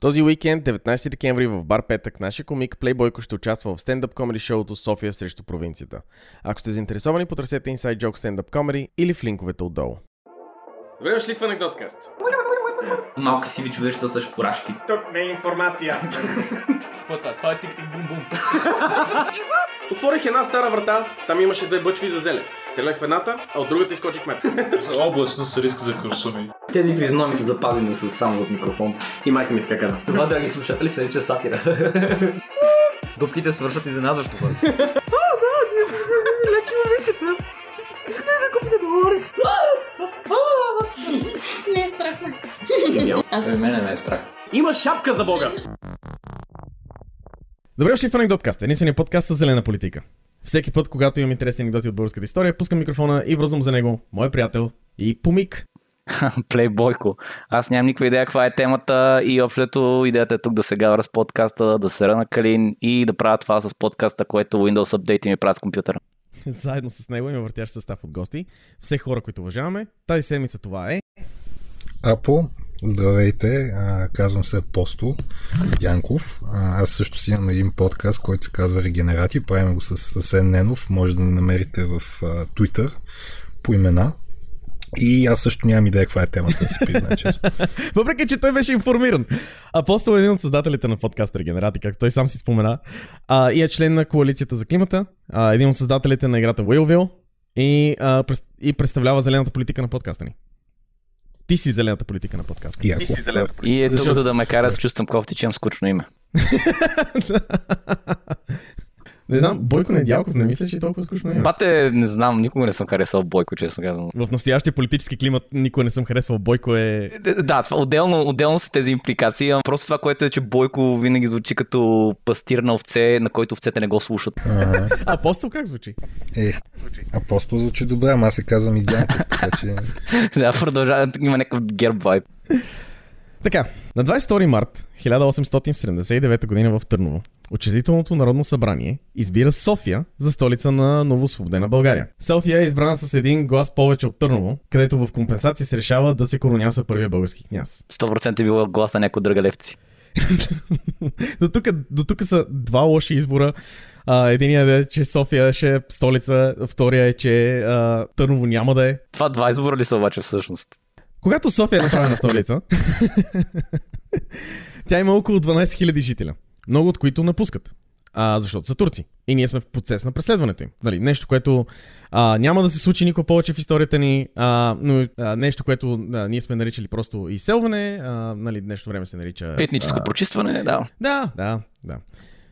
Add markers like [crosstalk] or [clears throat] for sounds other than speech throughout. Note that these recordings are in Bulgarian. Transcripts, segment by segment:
Този уикенд, 19 декември в бар Петък, нашия комик Плейбойко ще участва в стендъп комеди шоуто София срещу провинцията. Ако сте заинтересовани, потърсете Inside Joke Stand-up Comedy или в линковете отдолу. Добре дошли в анекдоткаст. Малки сиви човечета с фуражки. Тук не е информация. Това, това е тик-тик-бум-бум. Отворих една стара врата, там имаше две бъчви за зелен. Стрелях в едната, а от другата изкочих мет. За [laughs] облачно с риск за куршуми. Тези физиономи са запазени с само от микрофон. И майка ми така каза. Това, драги слушатели, се нарича сатира. Дупките свършват изненадващо бързо. [laughs] Не е страх. ме. Ами мене ме е страх. Има шапка за бога! Добре дошли в Анекдоткаст, единствения подкаст с зелена политика. Всеки път, когато имам интересни анекдоти от българската история, пускам микрофона и връзвам за него моя приятел и помик. [laughs] Плейбойко. Аз нямам никаква идея каква е темата и общото идеята е тук да се гавра с подкаста, да се ръна калин и да правя това с подкаста, което Windows Update ми прави с компютъра. [laughs] Заедно с него има въртящ състав от гости. Все хора, които уважаваме. Тази седмица това е... Апо, здравейте, казвам се Апостол Янков. Аз също си имам един подкаст, който се казва Регенерати. Правим го с Асен Ненов. Може да ни намерите в Twitter по имена. И аз също нямам идея каква е темата, да си призная честно. [laughs] Въпреки, че той беше информиран. Апостол е един от създателите на подкаста Регенерати, както той сам си спомена. А, и е член на Коалицията за климата. А, един от създателите на играта Уилвил. И, а, и представлява зелената политика на подкаста ни. Ти си зелената политика на подкаста. Яко. И е тук, за да ме кара да се чувствам кофти, че имам скучно име. [laughs] не знам, Бойко Недялков не мисля, че е толкова скучно име. Бате, не знам, никога не съм харесал Бойко, честно казвам. В настоящия политически климат никой не съм харесвал. Бойко е... Да, това, отделно, отделно са тези импликации, просто това, което е, че Бойко винаги звучи като пастир на овце, на който овцете не го слушат. А, А, апостол как звучи? е, Апостол звучи добре, ама аз се казвам и Дянков, така че... [laughs] да, продължава, има някакъв герб вайб. Така, на 22 март 1879 година в Търново, Учредителното народно събрание избира София за столица на новосвободена България. София е избрана с един глас повече от Търново, където в компенсация се решава да се коронява първия български княз. 100% е било гласа на някой драгалевци. [laughs] до, тук, до тук са два лоши избора. А, единият е, че София ще е столица, втория е, че а, Търново няма да е. Това два избора ли са обаче всъщност? Когато София е направена столица, [laughs] тя има около 12 000 жителя, много от които напускат. А, защото са турци. И ние сме в процес на преследването им. Нали, нещо, което а, няма да се случи никога повече в историята ни, а, но а, нещо, което а, ние сме наричали просто изселване, а, нали, днешно време се нарича... Етническо а, прочистване, да. Да, да, да.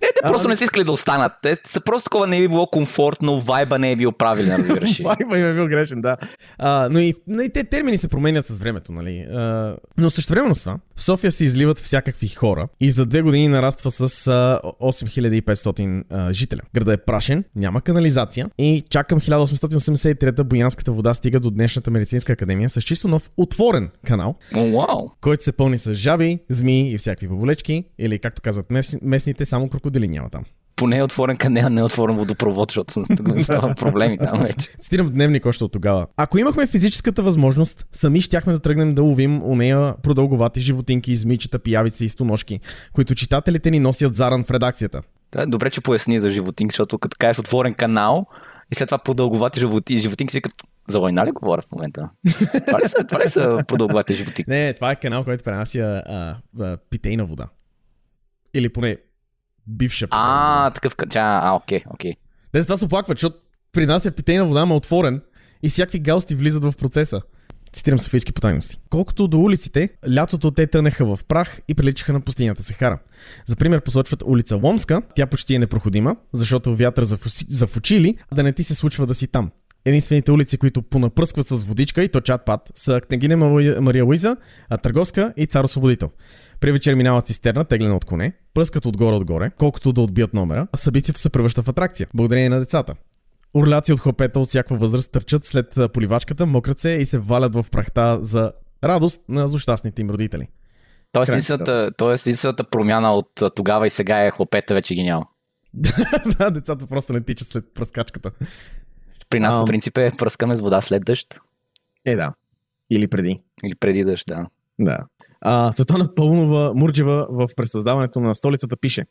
Те, те А, просто ами- не са искали да останат. Те са просто такова не е било комфортно, вайба не е бил правилен, разбираш. [laughs] Вайба им е бил грешен, да. А, но, и, но и те термини се променят с времето, нали? А, но също времено с това, в София се изливат всякакви хора и за две години нараства с а, 8500 а, жителя. Града е прашен, няма канализация и чак към 1883 боянската вода стига до днешната медицинска академия с чисто нов отворен канал, О, вау. който се пълни с жаби, змии и всякакви баболечки, или както казват мес- местните, само крокодили няма там. Поне е отворен канал, не е отворен водопровод, защото става проблеми там вече. [laughs] Цитирам дневник още от тогава. Ако имахме физическата възможност, сами щяхме да тръгнем да ловим у нея продълговати животинки, измичета, пиявици и стоножки, които читателите ни носят заран в редакцията. Да, добре, че поясни за животинки, защото като кажеш отворен канал и след това продълговати животи, животинки си викат, за война ли говоря в момента? Това ли са, това ли са продълговати животинки? Не, това е канал, който пренася а, а, питейна вода. Или поне бивша питейна. А, такъв ка- а, а, окей, окей. Те това се оплакват, защото при нас е питейна вода, ама отворен и всякакви галсти влизат в процеса. Цитирам Софийски потайности. Колкото до улиците, лятото те тънеха в прах и приличаха на пустинята Сахара. За пример посочват улица Ломска, тя почти е непроходима, защото вятър зафуси- зафучили, да не ти се случва да си там. Единствените улици, които понапръскват с водичка и то чат пат, са Княгиня Мария- Луиза, а Търговска и Цар Освободител. При вечер минава цистерна, теглена от коне, пръскат отгоре-отгоре, колкото да отбият номера, а събитието се превръща в атракция, благодарение на децата. Орляци от хлапета от всякаква възраст търчат след а, поливачката, мократ се и се валят в прахта за радост на злощастните им родители. Тоест, истината, тоест истината промяна от а, тогава и сега е хлопета вече ги няма. [laughs] да, децата просто не тичат след пръскачката. При нас Ам. по принцип е пръскаме с вода след дъжд. Е, да. Или преди. Или преди дъжд, да. Да. А, Светлана Пълнова Мурджева в пресъздаването на столицата пише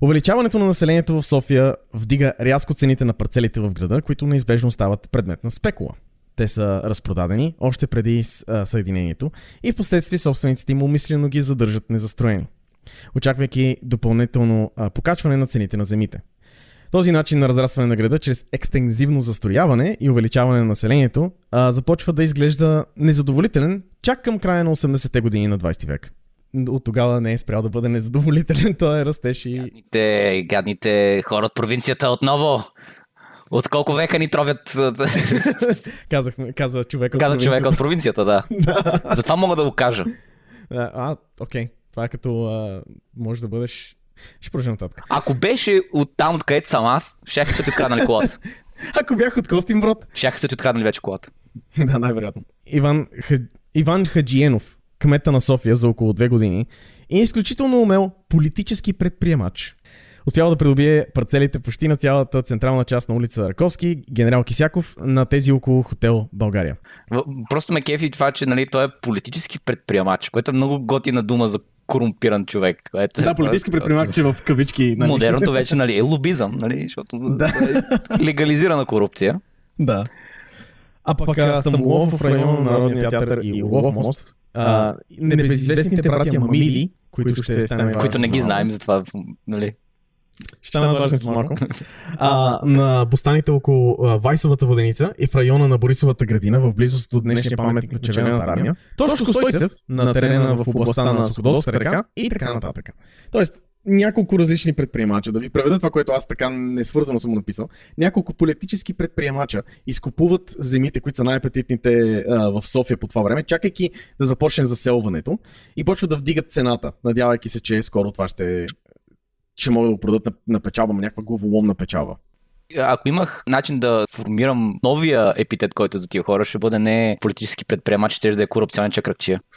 Увеличаването на населението в София вдига рязко цените на парцелите в града, които неизбежно стават предмет на спекула. Те са разпродадени още преди съединението и в последствие собствениците им умислено ги задържат незастроени, очаквайки допълнително покачване на цените на земите. Този начин на разрастване на града чрез екстензивно застрояване и увеличаване на населението а, започва да изглежда незадоволителен чак към края на 80-те години на 20 век. От тогава не е спрял да бъде незадоволителен, [laughs] той е растеж и... Гадните, гадните хора от провинцията отново. От колко века ни тровят, [laughs] Казахме, каза човек от каза човека от провинцията. провинцията, да. [laughs] Затова мога да го кажа. А, окей. Това е като а, може да бъдеш... Ще продължа нататък. Ако беше от там, откъдето съм аз, щяха са ти откраднали колата. [laughs] Ако бях от Костинброд, Щяха са ти откраднали вече колата. [laughs] да, най-вероятно. Иван, Ха... Иван Хаджиенов, кмета на София за около две години, е изключително умел политически предприемач. Успява да придобие парцелите почти на цялата централна част на улица Раковски, генерал Кисяков, на тези около хотел България. Просто ме кефи това, че нали, той е политически предприемач, което е много готина дума за корумпиран човек. Което е Да, политически просто- предприемач е в кавички. нали? Модерното вече нали, е лобизъм, нали, защото Да. е легализирана корупция. Да. А пък а, Стамбулов в района на Народния театър и Лов мост, небезизвестните братя Мамиди, които ще станем които не ги знаем, затова нали, Ще станат важни след малко. [laughs] А, на бустаните около а, Вайсовата воденица и в района на Борисовата градина, в близост до днешния паметник на Червената армия. Тошко Стойцев на терена в областта на Суходолската река и така нататък. Тоест, няколко различни предприемача, да ви преведа това, което аз така несвързано съм написал. Няколко политически предприемача изкупуват земите, които са най-апетитните в София по това време, чакайки да започне заселването и почват да вдигат цената, надявайки се, че скоро това ще, ще могат да го продадат на, на печалба, на някаква главоломна печалба. Ако имах начин да формирам новия епитет, който е за тия хора, ще бъде не политически предприемач, ще да е корупционен чакръкчия. [laughs]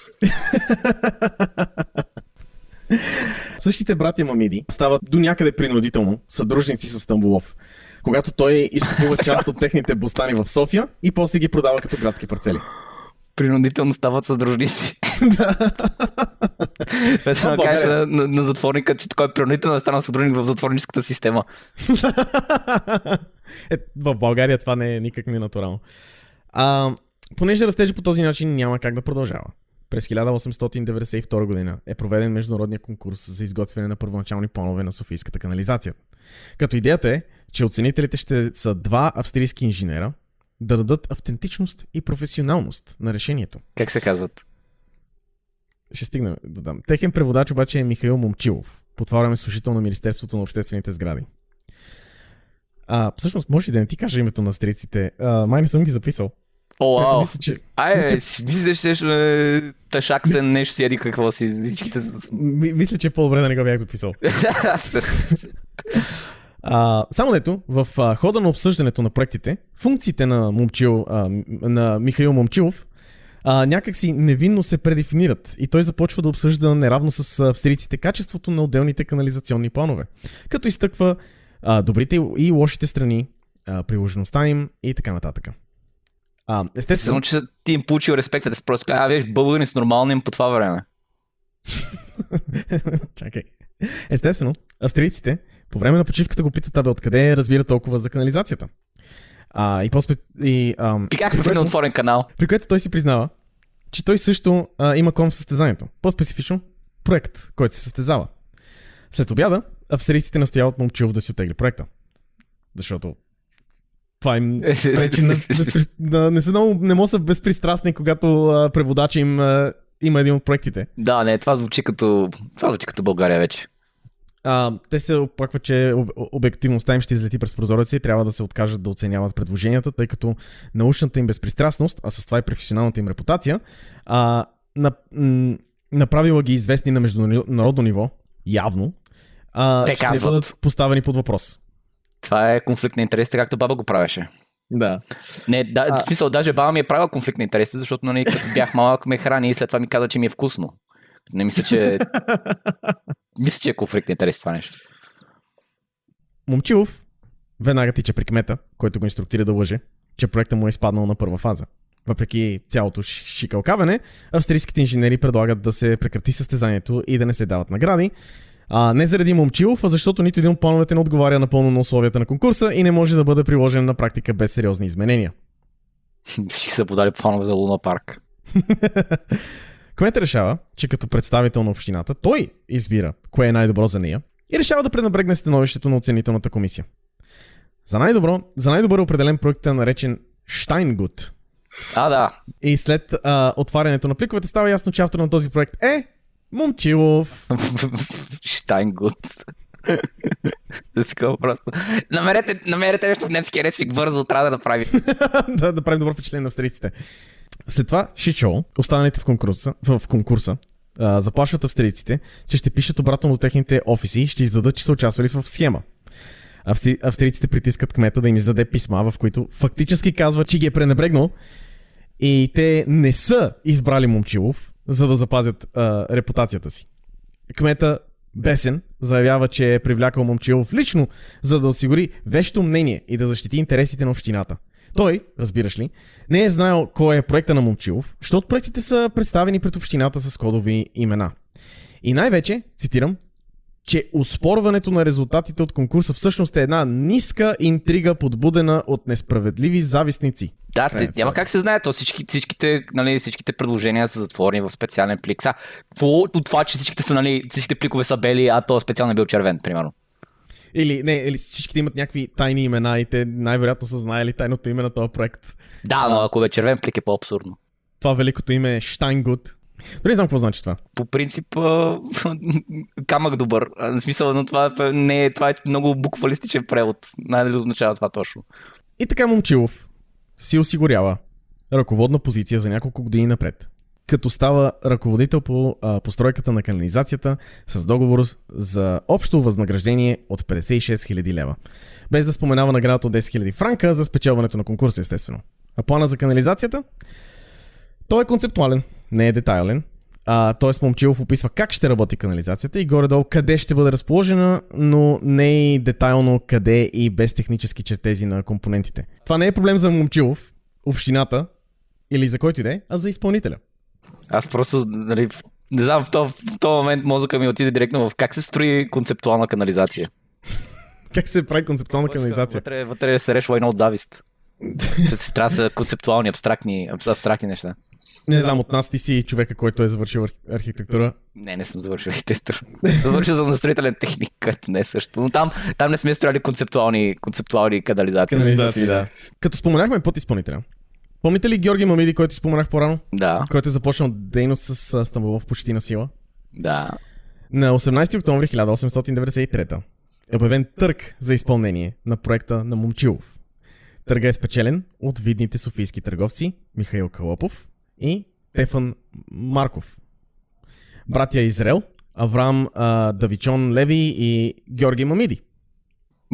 Същите братя Мамиди стават до някъде принудително съдружници с Стамбулов, когато той изкупува част от техните бостани в София и после ги продава като градски парцели. Принудително стават съдружници. Вече да кажа на, на, на, затворника, че той е принудително да стана съдружник в затворническата система. [laughs] е, в България това не е никак не натурално. А, понеже растежа по този начин няма как да продължава. През 1892 година е проведен международния конкурс за изготвяне на първоначални планове на Софийската канализация. Като идеята е, че оценителите ще са два австрийски инженера да дадат автентичност и професионалност на решението. Как се казват? Ще стигнем да дам. Техен преводач обаче е Михаил Момчилов. По това време служител на Министерството на обществените сгради. А, всъщност, може да не ти кажа името на австрийците? А, май не съм ги записал. О, вау! Мисля, че, Ай, мисля, виждаш, ще се нещо си еди какво си, всичките мисля, че е по-добре да не го бях записал. [laughs] А, само дето, в а, хода на обсъждането на проектите, функциите на, Момчил, а, на Михаил Момчилов а, някакси невинно се предефинират и той започва да обсъжда неравно с австрийците качеството на отделните канализационни планове, като изтъква а, добрите и лошите страни, а, приложеността им и така нататък. А, естествено, Само, че ти им получил респекта да се просто а, виж, българи с нормални им по това време. [laughs] Чакай. Естествено, австрийците по време на почивката го питат, абе, откъде разбира толкова за канализацията. А, и после... И, ам, как при, е което, отворен канал? при което той си признава, че той също а, има ком в състезанието. По-специфично, проект, който се състезава. След обяда, австрийците настояват Момчилов да си отегли проекта. Защото това им пречи на, на, не, са много, не могат са безпристрастни, когато а, преводача им а, има един от проектите. Да, не, това звучи като... Това звучи като България вече. А, те се оплакват, че об- обективността им ще излети през прозореца и трябва да се откажат да оценяват предложенията, тъй като научната им безпристрастност, а с това и професионалната им репутация, а, на, м- направила ги известни на международно ниво, явно, а, Те ще казват. бъдат поставени под въпрос. Това е конфликт на интереси, както баба го правеше. Да. Не, да, А- в смисъл, даже баба ми е правила конфликт на интереси, защото нали, като бях малък ме храни и след това ми каза, че ми е вкусно. Не мисля, че... [laughs] мисля, че е конфликт на интереси това нещо. Момчилов веднага тича при кмета, който го инструктира да лъже, че проектът му е изпаднал на първа фаза. Въпреки цялото ши- шикалкаване, австрийските инженери предлагат да се прекрати състезанието и да не се дават награди. А, не заради Момчилов, а защото нито един от плановете не отговаря напълно на условията на конкурса и не може да бъде приложен на практика без сериозни изменения. [laughs] Всички са подали планове за Луна парк. [laughs] Кметът решава, че като представител на общината, той избира кое е най-добро за нея и решава да пренебрегне становището на оценителната комисия. За най-добро, за най-добър е определен проектът наречен Штайнгут. А, да. И след а, отварянето на пликовете става ясно, че автор на този проект е Момчилов. [laughs] Штайнгут. Такова просто. Намерете, намерете нещо в немския речник бързо, трябва да направим. [laughs] да, да правим добро впечатление на австрийците. След това Шичо, останалите в конкурса, в, конкурса заплашват австрийците, че ще пишат обратно до техните офиси и ще издадат, че са участвали в схема. Австри... Австрийците притискат кмета да им издаде писма, в които фактически казва, че ги е пренебрегнал и те не са избрали Момчилов, за да запазят а, репутацията си. Кмета Бесен заявява, че е привлякал Момчилов лично, за да осигури вещо мнение и да защити интересите на общината. Той, разбираш ли, не е знаел кой е проекта на Момчилов, защото проектите са представени пред общината с кодови имена. И най-вече, цитирам, че успорването на резултатите от конкурса всъщност е една ниска интрига, подбудена от несправедливи завистници. Да, те, няма как се знае. То всички, всичките, нали, всичките предложения са затворени в специален плик. Са, какво от това, че всичките, са, нали, всичките пликове са бели, а то специално е бил червен, примерно. Или, не, или всичките имат някакви тайни имена и те най-вероятно са знаели тайното име на този проект. Да, но ако е червен плик е по-абсурдно. Това великото име е Штайнгут. Дори не знам какво значи това. По принцип, а, [laughs] камък добър. В смисъл, но това, не, е- това е много буквалистичен превод. Най-ли означава това точно. И така Момчилов си осигурява ръководна позиция за няколко години напред. Като става ръководител по а, постройката на канализацията с договор за общо възнаграждение от 56 000 лева. Без да споменава наградата от 10 000 франка за спечелването на конкурса, естествено. А плана за канализацията? Той е концептуален, не е детайлен. А, т.е. Момчилов описва как ще работи канализацията и горе-долу къде ще бъде разположена, но не и детайлно къде и без технически чертези на компонентите. Това не е проблем за Момчилов, общината или за който и да е, а за изпълнителя. Аз просто, нали, не знам, в този, в този момент мозъка ми отиде директно в как се строи концептуална канализация. Как се прави концептуална канализация? Вътре, вътре се решва едно от завист. че си трябва да са концептуални, абстрактни, абс- абстрактни неща. Не знам, от нас ти си човека, който е завършил арх- архитектура. Не, не съм завършил архитектура. Завършил съм на строителен техник, което не е също. Но там, там не сме строили концептуални, концептуални канализации. Канализации, да. Като споменахме подизпълнителя. Помните ли Георги Мамиди, който споменах по-рано? Да, Който е започнал дейност с Стамбулов почти на сила? да. На 18 октомври 1893 е обявен търг за изпълнение на проекта на Момчилов. Търга е спечелен от видните софийски търговци Михаил Калопов и Тефан Марков. Братя Израел, Авраам а, Давичон Леви и Георги Мамиди.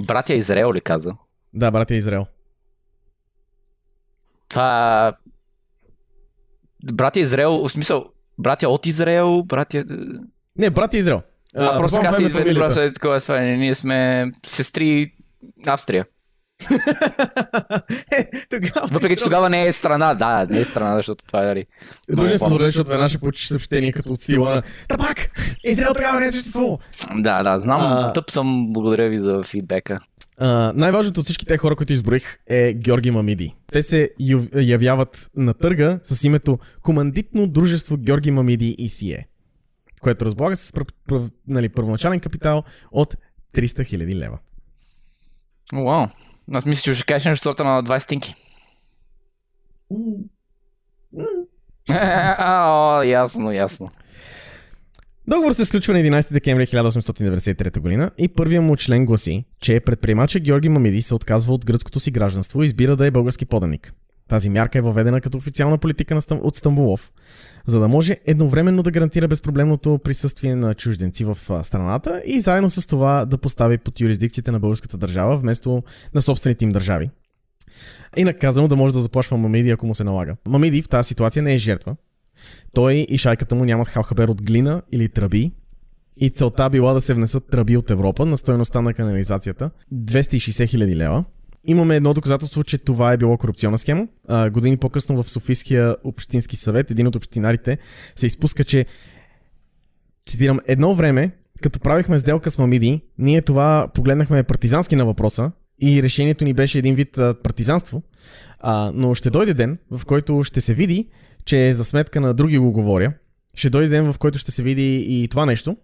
Братя Израел ли каза? Да, братя Израел. Това... Братя Израел, в смисъл, братя от Израел, братя... Не, братя Израел. А, просто буквално така си е просто е такова това е, Ние сме сестри Австрия. [laughs] Е, тогава Въпреки, че тогава не е страна, да, не е страна, защото това е, нали... Длъжен съм дадеш, защото веднъж ще получиш съобщение като от стила на Табак! Израел тогава не е съществувал! Да, да, знам, А- тъп съм, благодаря ви за фидбека. Най-важното от всички тези хора, които изброих, е Георги Мамиди. Те се явяват на търга с името Командитно дружество Георги Мамиди и СИЕ, което разполага с пр- пр- нали, първоначален капитал от 300 000 лева. Вау, аз мисля, че ще кажеш нещо сорта на 20 стинки. О, ясно, ясно. Договор се сключва на 11 декември 1893 година и първият му член гласи, че предприемачът Георги Мамиди се отказва от гръцкото си гражданство и избира да е български поданик. Тази мярка е въведена като официална политика от Стамбулов, за да може едновременно да гарантира безпроблемното присъствие на чужденци в страната и заедно с това да постави под юрисдикцията на българската държава вместо на собствените им държави. И наказано да може да заплашва Мамиди, ако му се налага. Мамиди в тази ситуация не е жертва, той и шайката му нямат халхабер от глина или тръби. И целта била да се внесат тръби от Европа на стоеността на канализацията 260 000 лева. имаме едно доказателство, че това е било корупционна схема. А, години по-късно в Софийския общински съвет, един от общинарите, се изпуска, че цитирам, едно време, като правихме сделка с Мамиди, ние това погледнахме партизански на въпроса и решението ни беше един вид партизанство, а, но ще дойде ден, в който ще се види, че за сметка на други го говоря, ще дойде ден, в който ще се види и това нещо.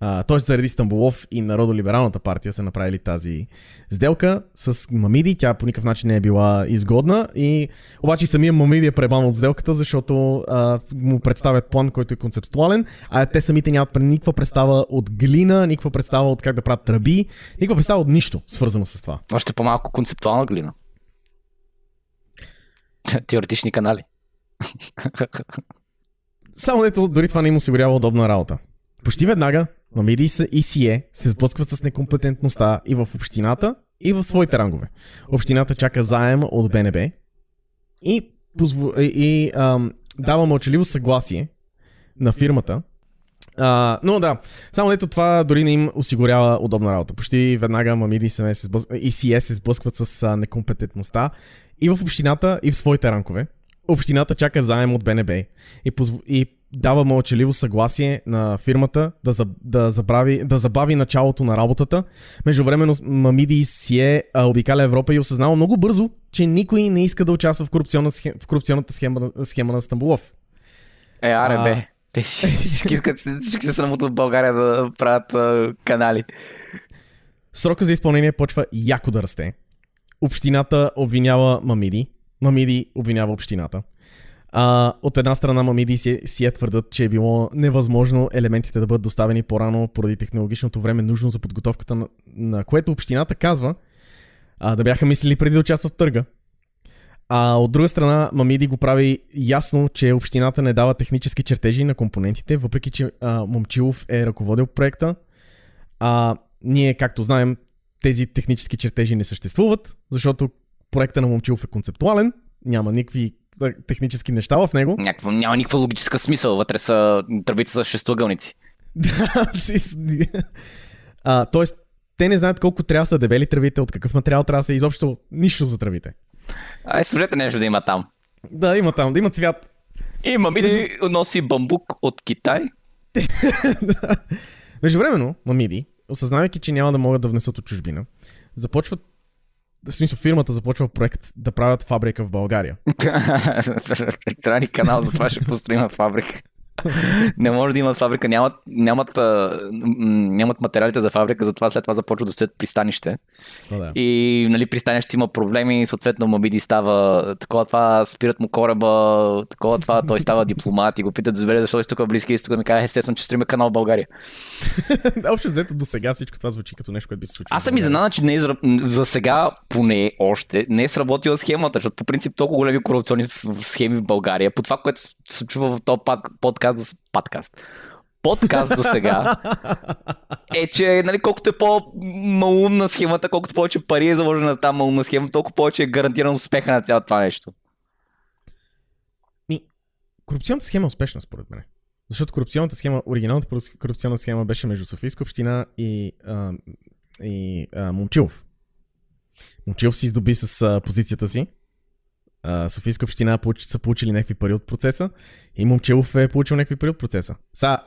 Т.е. заради Стамбулов и Народолибералната партия са направили тази сделка с Мамиди. Тя по никакъв начин не е била изгодна. И обаче самия Мамиди е пребан от сделката, защото а, му представят план, който е концептуален, а те самите нямат никаква представа от глина, никаква представа от как да правят тръби, никаква представа от нищо свързано с това. Още по-малко концептуална глина. [laughs] Теоретични канали. Само дето дори това не им осигурява удобна работа. Почти веднага Мамиди и ECE се сблъскват с некомпетентността и в общината, и в своите рангове. Общината чака заем от БНБ и, позво... и, ам, дава мълчаливо съгласие на фирмата. А, но да, само ето това дори не им осигурява удобна работа. Почти веднага Мамиди и се сблъск... ECE се сблъскват с некомпетентността и в общината, и в своите ранкове. Общината чака заем от БНБ и, позв... и дава мълчаливо съгласие на фирмата да, за, да, забрави, да забави началото на работата. Междувременно Мамиди си е а, обикаля Европа и осъзнава много бързо, че никой не иска да участва в, корупционна схема, в корупционната схема, схема на Стамбулов. Е, аре А. бе. Те всички искат, всички се срамут от България да правят а, канали. Срока за изпълнение почва яко да расте. Общината обвинява Мамиди. Мамиди обвинява общината. А, от една страна Мамиди си, си е твърдат, че е било невъзможно елементите да бъдат доставени по-рано поради технологичното време нужно за подготовката на, на което общината казва а, да бяха мислили преди да участват в търга. А от друга страна, Мамиди го прави ясно, че общината не дава технически чертежи на компонентите, въпреки че а, Момчилов е ръководил проекта. А ние, както знаем, тези технически чертежи не съществуват, защото проекта на Момчилов е концептуален, няма никакви технически неща в него. Някаква, няма никаква логическа смисъл. Вътре са тръбите са шестоъгълници. [laughs] Да, а, тоест, те не знаят колко трябва да са дебели тръбите, от какъв материал трябва да са изобщо нищо за тръбите. Ай, служете нещо да има там. Да, има там, да има цвят. И Мамиди носи бамбук от Китай. [laughs] Междувременно, Мамиди, осъзнавайки, че няма да могат да внесат от чужбина, започват в смисъл фирмата започва проект да правят фабрика в България. [laughs] Трябва ни канал, затова ще построим фабрика. Не може да имат фабрика, нямат, нямат, нямат материалите за фабрика, затова след това започват да стоят пристанище. О, да. И нали, пристанище има проблеми, и съответно Мабиди става такова това, спират му кораба, такова това, той става дипломат и го питат, добре, защо си тук в Близкия изток, ми казва, естествено, че строиме канал България. [laughs] Общо взето до сега всичко това звучи като нещо, което би се случило. Аз съм изненадан, че не е, за сега поне още не е сработила схемата, защото по принцип толкова големи корупционни схеми в България, по това, което се чува в този пад- подкаст, до- подкаст, подкаст до сега, е, че нали, колкото е по-малумна схемата, колкото повече пари е заложена на тази малумна схема, толкова повече е гарантиран успеха на цялото това нещо. Ми, корупционната схема е успешна, според мен. Защото корупционната схема, оригиналната кору- корупционна схема беше между Софийска община и, а, и а, Момчилов. Момчилов си издоби с а, позицията си. А, Софийска община получи, са получили някакви пари от процеса и Момчилов е получил някакви пари от процеса. Са,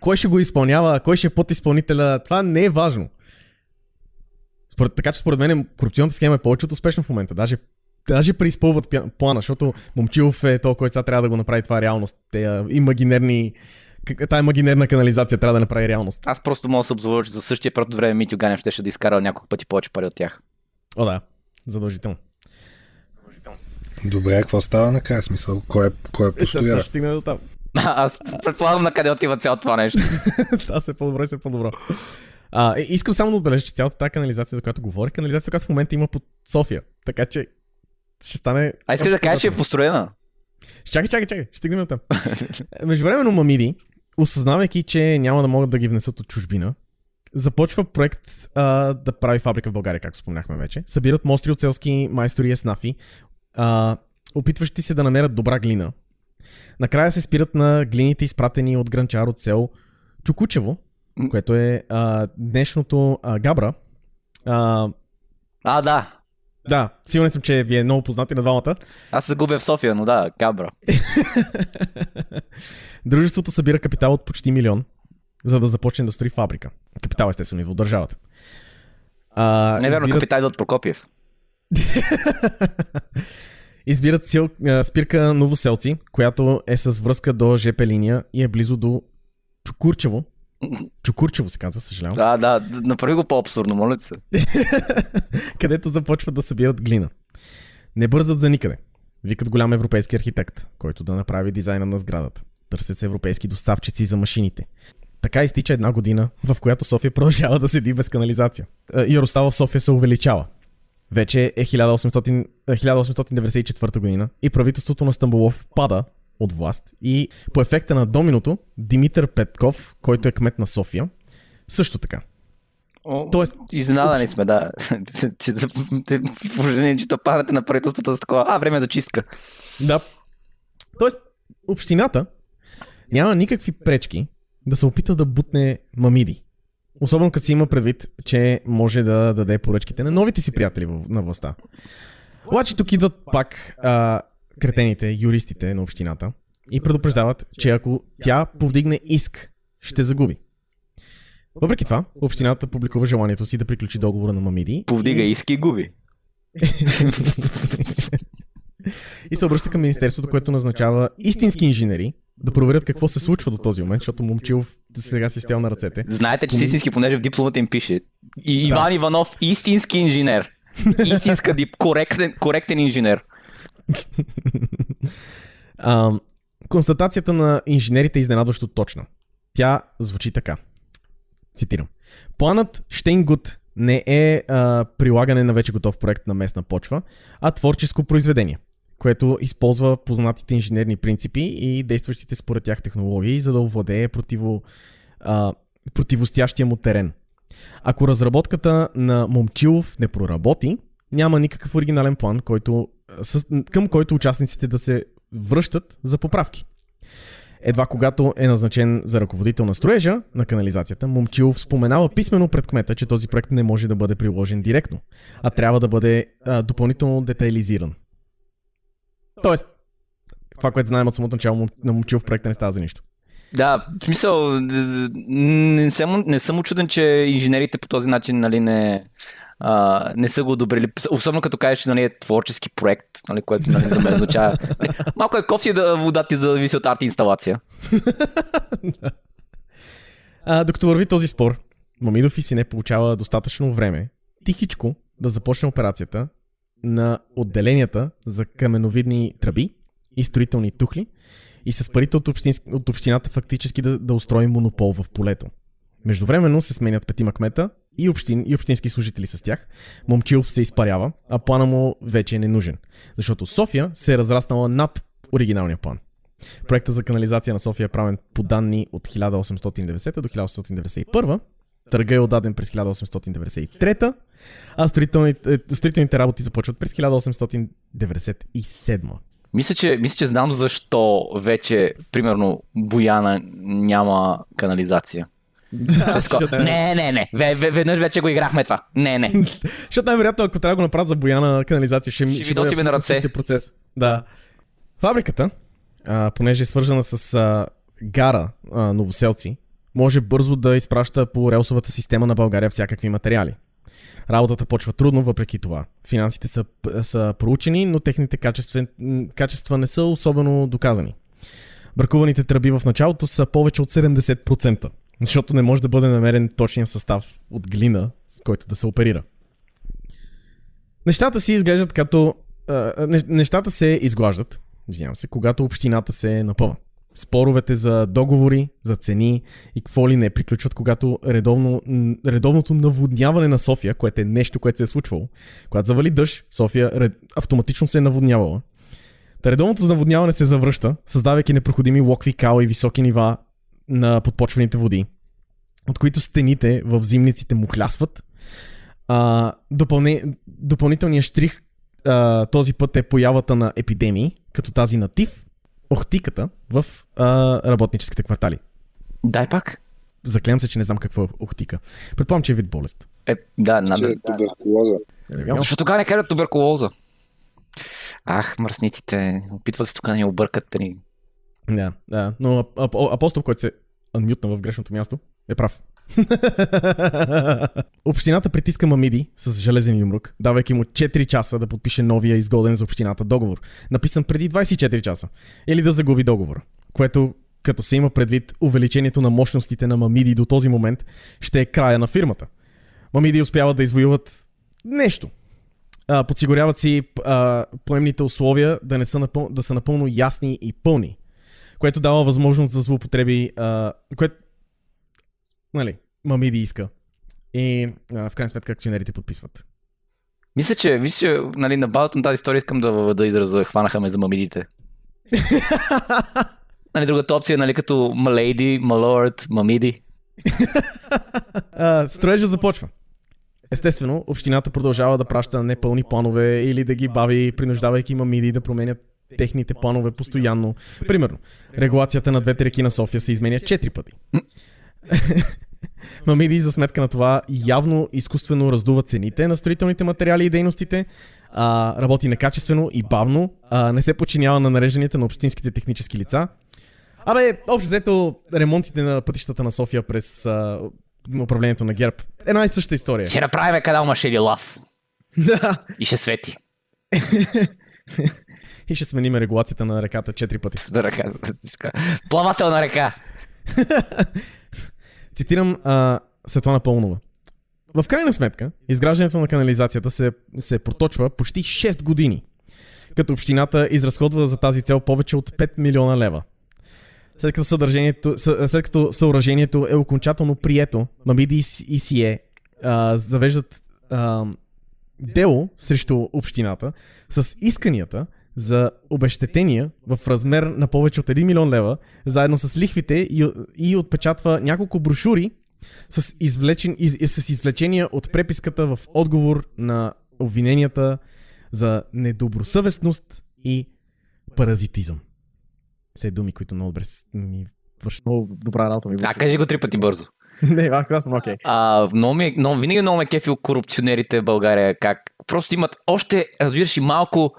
кой ще го изпълнява, кой ще е подизпълнителя, това не е важно. Според, така че според мен корупционната схема е повече от успешна в момента. Даже Даже преизпълват плана, защото Момчилов е то, който сега трябва да го направи това реалност. Те а, имагинерни... Тая имагинерна канализация трябва да направи реалност. Аз просто мога да се обзаводя, че за същия период време Митю Ганев ще да изкара няколко пъти повече пари от тях. О, да. Задължително. Добре, какво става накрая? Смисъл, кой е, кой е Е, сега ще стигне до там. Аз предполагам на къде отива цялото това нещо. [laughs] Става се по-добро и се по-добро. А, е, искам само да отбележа, че цялата тази канализация, за която говоря, канализация, която в момента има под София. Така че ще стане... А искаш да кажеш, че е построена? Чакай, чакай, чакай, ще стигнем там. Междувременно Мамиди, осъзнавайки, че няма да могат да ги внесат от чужбина, започва проект а, да прави фабрика в България, както спомняхме вече. Събират мостри от селски майстори и еснафи, а, опитващи се да намерят добра глина. Накрая се спират на глините, изпратени от гранчар от сел Чукучево, което е а, днешното а, Габра. А, А, да. Да, сигурен съм, че ви е много познати на двамата. Аз се губя в София, но да, Габра. [laughs] Дружеството събира капитал от почти милион, за да започне да строи фабрика. Капитал естествено идва от държавата. А, Неверно, избират- капитал от Прокопиев. Избират сил, спирка Новоселци, която е с връзка до ЖП линия и е близо до Чукурчево. Чукурчево се казва, съжалявам. Да, да, направи го по-абсурдно, моля се. [laughs] където започват да събират глина. Не бързат за никъде. Викат голям европейски архитект, който да направи дизайна на сградата. Търсят се европейски доставчици за машините. Така изтича една година, в която София продължава да седи без канализация. Е, Яростта в София се увеличава. Вече е 1800, е, 1894 година и правителството на Стамбулов пада от власт и по ефекта на доминото Димитър Петков, който е кмет на София, също така. О, Тоест- Изненадани сме, да. [laughs] положение, че падате на правителството с такова. А, време е за чистка. Да. Тоест, общината няма никакви пречки да се опита да бутне мамиди. Особено като си има предвид, че може да даде поръчките на новите си приятели на властта. Обаче тук идват пак а, кретените, юристите на общината и предупреждават, че ако тя повдигне иск, ще загуби. Въпреки това, общината публикува желанието си да приключи договора на Мамиди. Повдига и- иски и губи. [laughs] и се обръща към Министерството, което назначава истински инженери да проверят какво се случва до този момент, защото Момчилов сега си стоял на ръцете. Знаете, че си истински, понеже в дипломата им пише. И Иван Иванов, истински инженер. Истинска дип, коректен, коректен инженер. [laughs] А, констатацията на инженерите е изненадващо точна. Тя звучи така. Цитирам. Планът Штейнгут не е а, прилагане на вече готов проект на местна почва, а творческо произведение, което използва познатите инженерни принципи и действащите според тях технологии, за да овладее противо, а, противостоящия му терен. Ако разработката на Момчилов не проработи, няма никакъв оригинален план, който, с, към който участниците да се връщат за поправки. Едва когато е назначен за ръководител на строежа на канализацията, Момчилов споменава писменно пред кмета, че този проект не може да бъде приложен директно, а трябва да бъде а, допълнително детайлизиран. Тоест, това, което знаем от самото начало на Момчилов проекта не става за нищо. Да, в смисъл, не съм, не съм очуден, че инженерите по този начин нали, не, а, не са го одобрили. Особено като кажеш, че нали, е творчески проект, нали, което нали, за мен означава. Нали, малко е кофти да вода ти зависи от арт инсталация. [laughs] А, докато върви този спор, Мамидов и сине получава достатъчно време тихичко да започне операцията на отделенията за каменовидни тръби и строителни тухли и с парите от, общинск... от общината фактически да, да устрои монопол в полето. Междувременно се сменят петима кмета и, общин, и общински служители с тях. Момчилов се изпарява, а плана му вече е ненужен. Защото София се е разраснала над оригиналния план. Проекта за канализация на София е правен по данни от 1890 до 1891. Търга е отдаден през 1893, а строителните, е, строителните работи започват през 1897. Мисля че, мисля, че знам защо вече, примерно, Бояна няма канализация. Защото- Не, не, не. Ве, ве, веднъж вече го играхме това. Не, не. [laughs] Защото най-вероятно, ако трябва да го направят за бояна канализация, ще, ми- Ще ви на ръце. същия процес. Да. Фабриката, а, понеже е свържена с а, гара а, новоселци, може бързо да изпраща по релсовата система на България всякакви материали. Работата почва трудно, въпреки това. Финансите са, са проучени, но техните качества, качества не са особено доказани. Бракуваните тръби в началото са повече от 70%, защото не може да бъде намерен точния състав от глина, с който да се оперира. Нещата си изглеждат като... нещата се изглаждат, извинявам се, когато общината се напъва. Споровете за договори, за цени и какво ли не приключват, когато редовно, редовното наводняване на София, което е нещо, което се е случвало, когато завали дъжд, София автоматично се е наводнявала. Та редовното наводняване се завръща, създавайки непроходими локви, кала и високи нива на подпочвените води, от които стените в зимниците му хлясват. А, допълне, допълнителният штрих а, този път е появата на епидемии, като тази на ТИФ, охтиката в а, работническите квартали. Дай пак. Заклевам се, че не знам какво е охтика. Предполагам, че е вид болест. Е, да, че надо. е туберкулоза. Защо тогава не кажат туберкулоза? Ах, мръсниците, опитват се тук да ни объркат. Да ни... Да, да. Но ап- ап- апостол, който се анмютна в грешното място, е прав. [laughs] Общината притиска Мамиди с железен юмрук, давайки му 4 часа да подпише новия изгоден за общината договор, написан преди 24 часа, или да загуби договор, което като се има предвид увеличението на мощностите на Мамиди до този момент, ще е края на фирмата. Мамиди успяват да извоюват нещо. А, подсигуряват си а, поемните условия да, не са напъл... да са напълно ясни и пълни което дава възможност за злоупотреби, а, което, нали, Мамиди иска. И а, в крайна сметка акционерите подписват. Мисля, че, мисля, че нали, на базата на тази история искам да, да израза хванаха ме за мамидите. [laughs] нали, другата опция е нали, като Малейди, Малорд, Мамиди. [laughs] А, строежа започва. Естествено, общината продължава да праща непълни планове или да ги бави, принуждавайки мамиди да променят техните планове постоянно. Примерно, регулацията на двете реки на София се изменя 4 пъти. [laughs] Мамиди за сметка на това явно изкуствено раздува цените на строителните материали и дейностите, а, работи некачествено и бавно, а, не се подчинява на нарежданията на общинските технически лица. Абе, общо взето, ремонтите на пътищата на София през а, управлението на ГЕРБ. Една и съща история. Ще направим канал Машели Лав [laughs] Да. и ще свети. [laughs] И ще сменим регулацията на реката 4 пъти. За ръка. Плавателна река. Цитирам а, Светлана Пълнова. В крайна сметка, изграждането на канализацията се, се проточва почти 6 години, като общината изразходва за тази цел повече от 5 милиона лева. След като, съдържанието, съ- след като съоръжението е окончателно прието, Мамиди и Сие завеждат а, дело срещу общината с исканията за обещетения в размер на повече от 1 милион лева, заедно с лихвите и, и отпечатва няколко брошури с, извлечен, из, с извлечения от преписката в отговор на обвиненията за недобросъвестност и паразитизъм. Все думи, които много добре ми вършат много добра работа. Ми А, кажи го три пъти бързо. [laughs] Не, аз съм окей. Е- много, винаги много ме кефил корупционерите в България. Как просто имат още, разбираш, и малко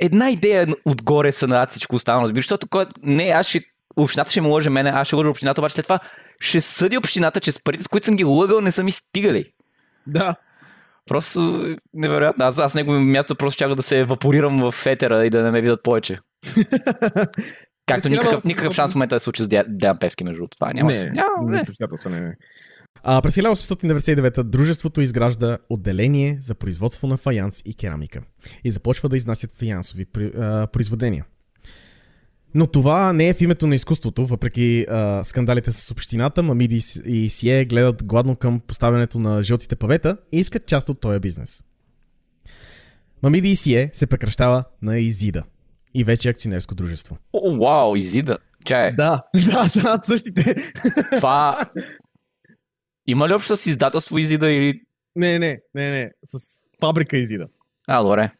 една идея отгоре са над всичко останало. Разбираш, защото кой, не, аз ще, общината ще ме лъже мене, аз ще лъжа общината, обаче след това ще съди общината, че с парите, с които съм ги лъгал, не са ми стигали. Да. Просто е невероятно. Аз, аз негово място просто чакам да се евапорирам в етера и да не ме видят повече. [laughs] Както никакъв, 1800 никакъв шанс в момента да се случи с Деян Певски, между. Това няма. не, няма, не, не. А, през 1899 дружеството изгражда отделение за производство на фаянс и керамика и започва да изнасят фаянсови при- а, произведения. Но това не е в името на изкуството, въпреки а, скандалите с общината, Мамиди и Сие гледат гладно към поставянето на жълтите павета и искат част от този бизнес. Мамиди и Сие се прекращава на Изида и вече е акционерско дружество. О, вау, Изида. Чай, Да, [laughs] да, са същите. това... Има ли общо с издателство Изида или... Не, не, не, не, с фабрика Изида. А, добре.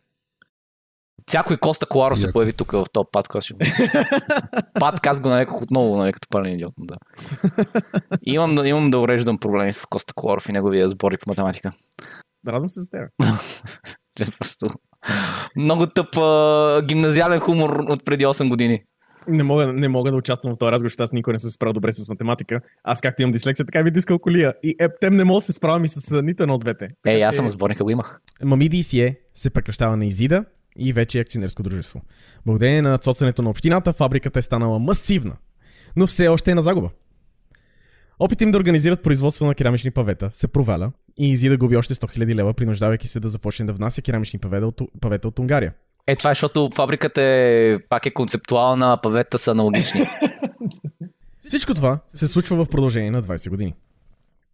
Всяко и Коста Коларо се появи тук в този подкаст. ще го- [laughs] Подкаст го нарекох отново, нали, като пълен идиот. Да. [laughs] Имам, да- имам да уреждам проблеми с Коста Коларов и неговия сборник по математика. Радвам се за теб. [laughs] Те просто... Много тъп а, гимназиален хумор от преди 8 години. Не мога, не мога да участвам в този разговор, защото аз никога не съм се справил добре с математика. Аз както имам дислексия, така ми дискалкулия. И ептем не мога да се справям и с нито едно от двете. Ей, аз съм сборника го имах. Мамиди и Сие се прекращава на Изида и вече е акционерско дружество. Благодарение на цоцането на общината, фабриката е станала масивна, но все още е на загуба. Опит им да организират производство на керамични павета се проваля и Изида губи още 100 000 лева, принуждавайки се да започне да внася керамични павета от, павета от Унгария. Е, това е, защото фабриката е, пак е концептуална, а павета са аналогични. [laughs] Всичко това се случва в продължение на 20 години,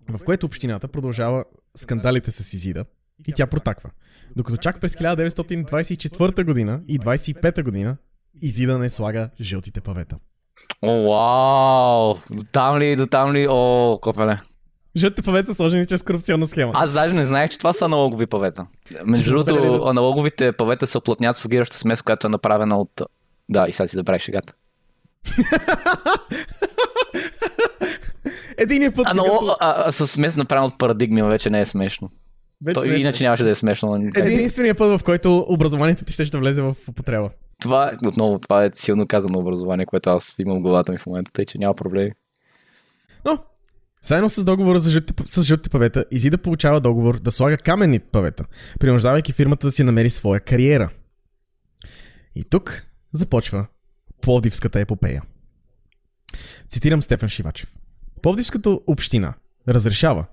в което общината продължава скандалите с Изида и тя протаква. Докато чак през 1924 година и 25 година Изида не слага жълтите павета. О, вау! До там ли, до там ли? О, копеле. Жълтите павета са сложени чрез корупционна схема. Аз даже не знаех, че това са аналогови павета. Между са другото, аналоговите павета се оплътнят с фагираща смес, която е направена от... Да, и сега си забравих шегата. [laughs] Единия път. А, но когато- а, а, с смес направено от парадигми вече не е смешно. вече То, не е иначе нямаше да е смешно. но- Единствения път, в който образованието ти ще, ще влезе в употреба. Това, е- отново, това е силно казано образование, което аз имам в главата ми в момента, тъй че няма проблеми. Но, заедно с договора за жълтите, с жълтите павета, Изида получава договор да слага каменни павета, принуждавайки фирмата да си намери своя кариера. И тук започва Пловдивската епопея. Цитирам Стефан Шивачев. Пловдивската община разрешава,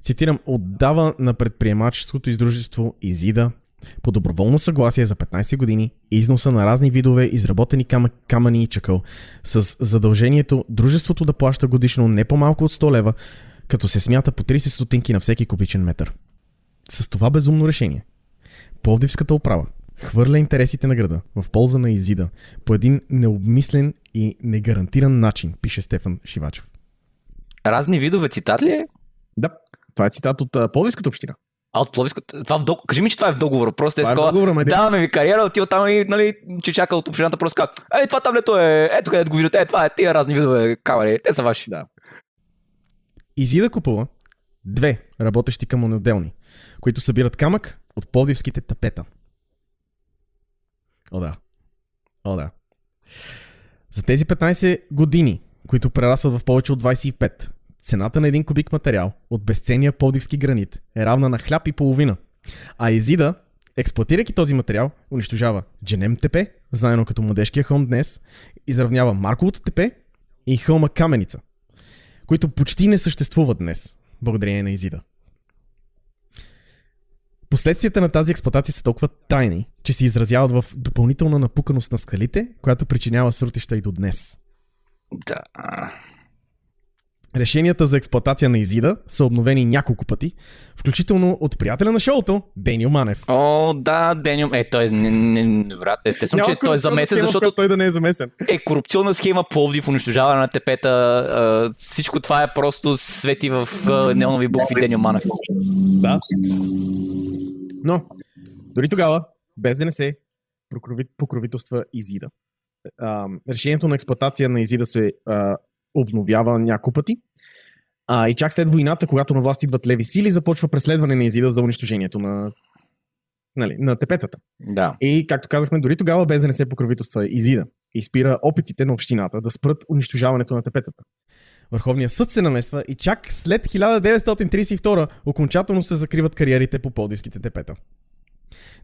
цитирам, отдава на предприемаческото издружество Изида по доброволно съгласие за 15 години износа на разни видове изработени кам- камъни и чакъл с задължението дружеството да плаща годишно не по-малко от 100 лева, като се смята по 30 стотинки на всеки кубичен метър. С това безумно решение, Пловдивската управа хвърля интересите на града в полза на Изида по един необмислен и негарантиран начин, пише Стефан Шивачев. Разни видове цитат ли е? Да, това е цитат от Пловдивската община. А от Пловдивско... Това в дог... Кажи ми, че това е в договора. Просто е Това е Даваме ви кариера, отива там и, нали, че чака от общината, просто казва, ей, това таблето е, ето където го виждате, е, това е тия разни видове камери, те са ваши. Да. Изида купува две работещи камъноделни, които събират камък от пловдивските тапета. О да. О да. За тези 15 години, които прерасват в повече от 25, цената на един кубик материал от безценния пловдивски гранит е равна на хляб и половина. А Изида, експлуатирайки този материал, унищожава Дженем тепе, знаено като младежкия хълм днес, изравнява Марковото тепе и хълма Каменица, които почти не съществуват днес, благодарение на Изида. Последствията на тази експлуатация са толкова тайни, че се изразяват в допълнителна напуканост на скалите, която причинява срутища и до днес. Да. Решенията за експлоатация на Изида са обновени няколко пъти, включително от приятеля на шоуто, Денио Манев. О, да, Деню. Е, той е не, не, не. Естествено, че той е замесен, схема, защото той да не е замесен. е корупционна схема Пловдив, унищожаване на тепета. а, всичко това е просто свети в а, неонови букви Деню Манев. Да. Но, дори тогава, без да не се покрови- покровителства Изида. А, решението на експлуатация на Изида се а, обновява няколко пъти. А, и чак след войната, когато на власт идват леви сили, започва преследване на Изида за унищожението на, нали, на тепетата. Да. И, както казахме, дори тогава, без да не се покровителства Изида и спира опитите на общината да спрат унищожаването на тепетата. Върховният съд се намества и чак след 1932 окончателно се закриват кариерите по полдивските тепета.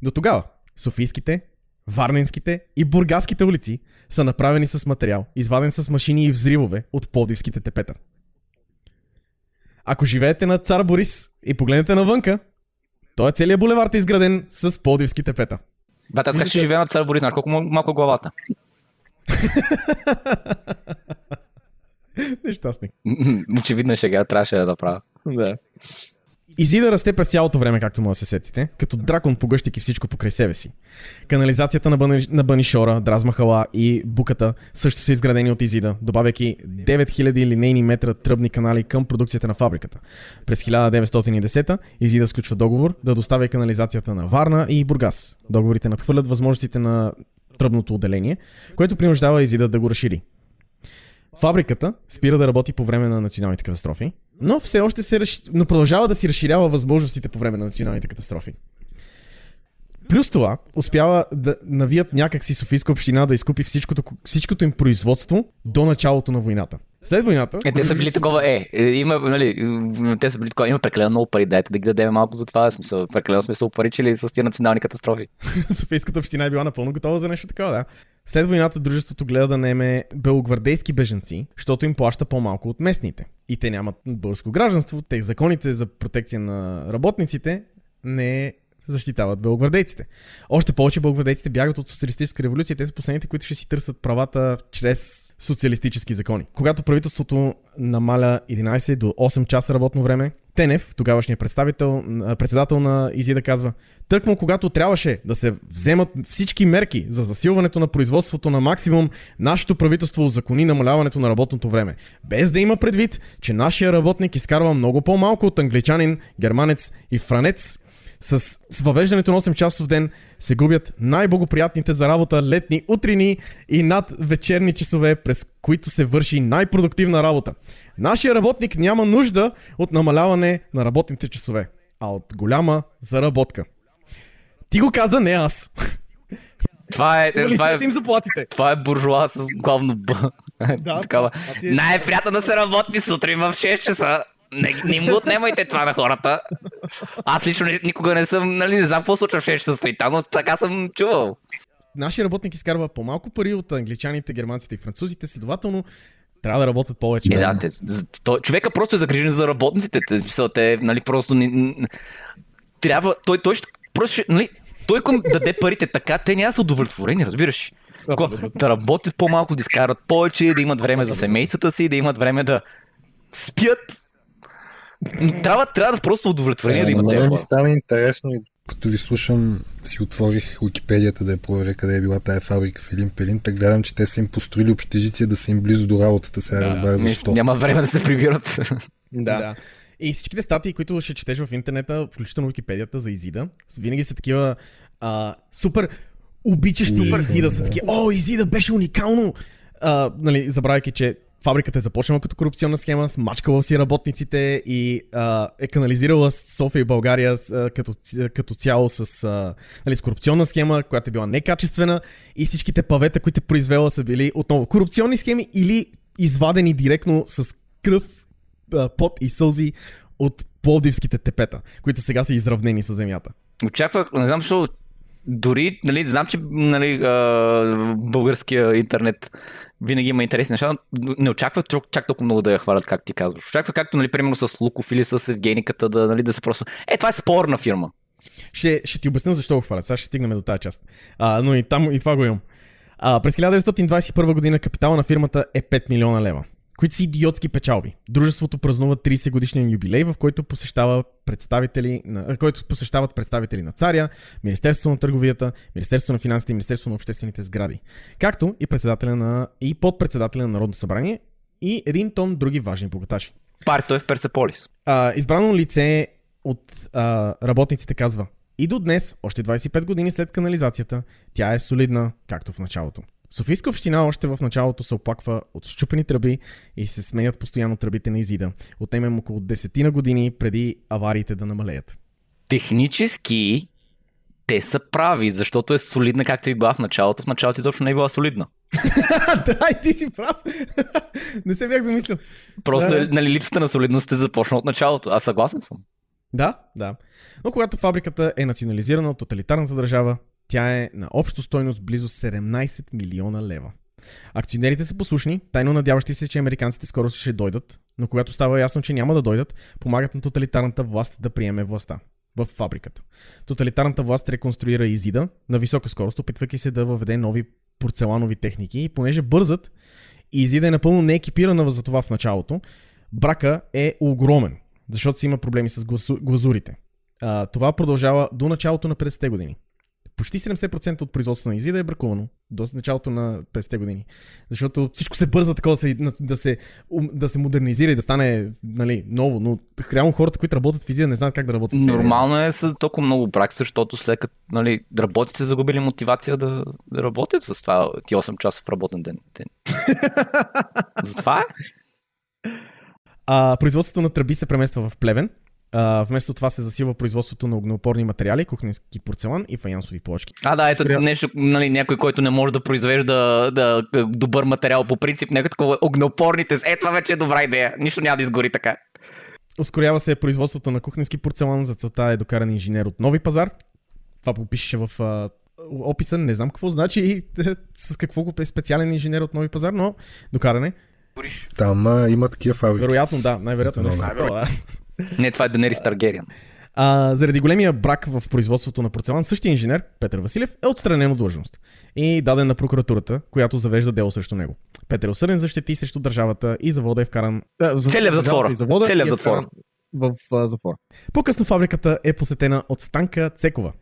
До тогава Софийските, Варненските и Бургаските улици са направени с материал, изваден с машини и взривове от полдивските тепета. Ако живеете на Цар Борис и погледнете навънка, той целият булевард е изграден с полдивски тепета. Бата, аз как ще живея на цар Борис, колко мал- малко е главата. [laughs] Нещастник. Очевидно е шега, трябваше да направя. Да. Изида расте през цялото време, както може да се сетите, като дракон погъщайки всичко покрай себе си. Канализацията на, Бани, на Банишора, Дразмахала и Буката също са изградени от Изида, добавяйки 9000 линейни метра тръбни канали към продукцията на фабриката. През 1910 Изида сключва договор да доставя канализацията на Варна и Бургас. Договорите надхвърлят възможностите на тръбното отделение, което принуждава Изида да го разшири. Фабриката спира да работи по време на националните катастрофи, но все още се разш... но продължава да си разширява възможностите по време на националните катастрофи. Плюс това, успява да навият някакси Софийска община да изкупи всичкото, всичкото им производство до началото на войната. След войната... Е, те са били такова, е, е, има, нали, те са били такова, има прекалено много пари, дайте да ги дадем малко за това, смисъл, прекалено сме се опаричили с тия национални катастрофи. [laughs] Софийската община е била напълно готова за нещо такова, да. След войната дружеството гледа да наеме белогвардейски бежанци, защото им плаща по-малко от местните. И те нямат българско гражданство, те законите за протекция на работниците не защитават белогвардейците. Още повече белогвардейците бягат от социалистическа революция, те са последните, които ще си търсят правата чрез социалистически закони. Когато правителството намаля 11 до 8 часа работно време, Тенев, тогавашният представител, председател на Изида казва, тъкмо когато трябваше да се вземат всички мерки за засилването на производството на максимум, нашето правителство закони намаляването на работното време. Без да има предвид, че нашия работник изкарва много по-малко от англичанин, германец и франец, С, с въвеждането на 8 часов ден се губят най-благоприятните за работа летни утрини и над вечерни часове, през които се върши най-продуктивна работа. Нашия работник няма нужда от намаляване на работните часове, а от голяма заработка. Ти го каза, не аз. Това е, това е, им заплатите. това е буржуа с главно Б. Да, Такава. е- Най-приятно да се работи сутрин в 6 часа. Не, не им го отнемайте това на хората. Аз лично ни- никога не съм, нали, не знам какво случва в 6 часа сутринта, но така съм чувал. Нашия работник изкарва по-малко пари от англичаните, германците и французите, следователно трябва да работят повече. Е, да, те, то, човека просто е загрижен за работниците. Те, те нали, просто не, трябва, той, той ще, просто нали, той им даде парите така, те няма са удовлетворени, разбираш. Абсолютно. Да работят по-малко, да изкарат повече, да имат време за семействата си, да имат време да спят. Трябва, трябва да просто удовлетворение да имат На тези мен ми стана интересно и като ви слушам, си отворих Википедията да я проверя къде е била тая фабрика в Елин Пелин, та гледам, че те са им построили общежитие да са им близо до работата. Сега Да, разбрах Не, защо. няма време да се прибират. Да. да. И всичките статии, които ще четеш в интернета, включително Википедията за Изида, винаги са такива а, супер обичащи Супер, Изида. Са да. такива, о, Изида беше уникално! А, нали, забравяйки, че фабриката е започнала като корупционна схема, смачкала си работниците и а, е канализирала София и България а, като, като цяло с, а, нали, с корупционна схема, която е била некачествена и всичките павета, които е произвела са били отново корупционни схеми или извадени директно с кръв, а, пот и сълзи от пловдивските тепета, които сега са изравнени с земята. Очаквах, не знам защо, дори, нали, знам, че нали, българския интернет винаги има интересни неща, но не очаквах чак, толкова много да я хвалят, как ти казваш. Очаквах както, нали, примерно с Луков или с Евгениката, да, нали, да се просто... Е, това е спорна фирма. Ще, ще ти обясня защо го хвалят. Сега ще стигнем до тази част. А, но и там и това го имам. А, през 1921 година капитала на фирмата е 5 милиона лева, които са идиотски печалби. Дружеството празнува 30 годишния юбилей, в който посещава представители на, който посещават представители на царя, Министерството на търговията, Министерството на финансите и Министерството на обществените сгради, както и председателя на и подпредседателя на Народното събрание и един тон други важни богаташи. Парто е в Персеполис. А, избрано лице от а, работниците казва И до днес, още 25 години след канализацията, тя е солидна, както в началото. Софийска община още в началото се оплаква от щупени тръби и се сменят постоянно тръбите на Изида. Отнемем около 10 на години преди авариите да намалеят. Технически те са прави, защото е солидна, както и била в началото. В началото точно не е била солидна. [laughs] да, и ти си прав. [laughs] Не се бях замислил. Просто да. нали, липсата на солидност е започна от началото. Аз съгласен съм. Да, да. Но когато фабриката е национализирана от тоталитарната държава, тя е на общо стойност близо 17 милиона лева. Акционерите са послушни, тайно надяващи се, че американците скоро ще дойдат, но когато става ясно, че няма да дойдат, помагат на тоталитарната власт да приеме властта в фабриката. Тоталитарната власт реконструира Изида на висока скорост, опитвайки се да въведе нови порцеланови техники и понеже бързат, и Изида е напълно неекипирана за това в началото, брака е огромен, защото си има проблеми с глазурите. Това продължава до началото на 50-те години. Почти 70% от производството на Изида е бракувано до началото на 50-те години. Защото всичко се бърза такова да се, да се, да се модернизира и да стане нали, ново, но реално хората, които работят в Изида, не знаят как да работят. Нормално е с толкова много брак, защото след като нали, работите загубили мотивация да, да работят с това ти 8 часов работен ден. ден. [laughs] Затова е. А, производството на тръби се премества в Плевен. А, вместо това се засилва производството на огнеопорни материали, кухненски порцелан и фаянсови плочки. А, да, ето Спря- нещо, нали, някой, който не може да произвежда да, добър материал по принцип, нека такова огнеопорните. Е, това вече е добра идея. Нищо няма да изгори така. Ускорява се производството на кухненски порцелан. За целта е докаран инженер от Нови пазар. Това го пишеше в а, описа. Не знам какво значи с какво го е специален инженер от Нови пазар, но докаране. Там а, има такива фабрики. Вероятно, да, най-вероятно. Нещо да. Не, това е Денерис Таргериан. А, заради големия брак в производството на порцелан, същия инженер, Петър Василев, е отстранен от длъжност и даден на прокуратурата, която завежда дело срещу него. Петър е осъден за щети срещу държавата и завода е вкаран... А, за- Целият в държавата затвора. и завода Целият и в е вкаран В а, затвора. По-късно фабриката е посетена от Станка Цекова,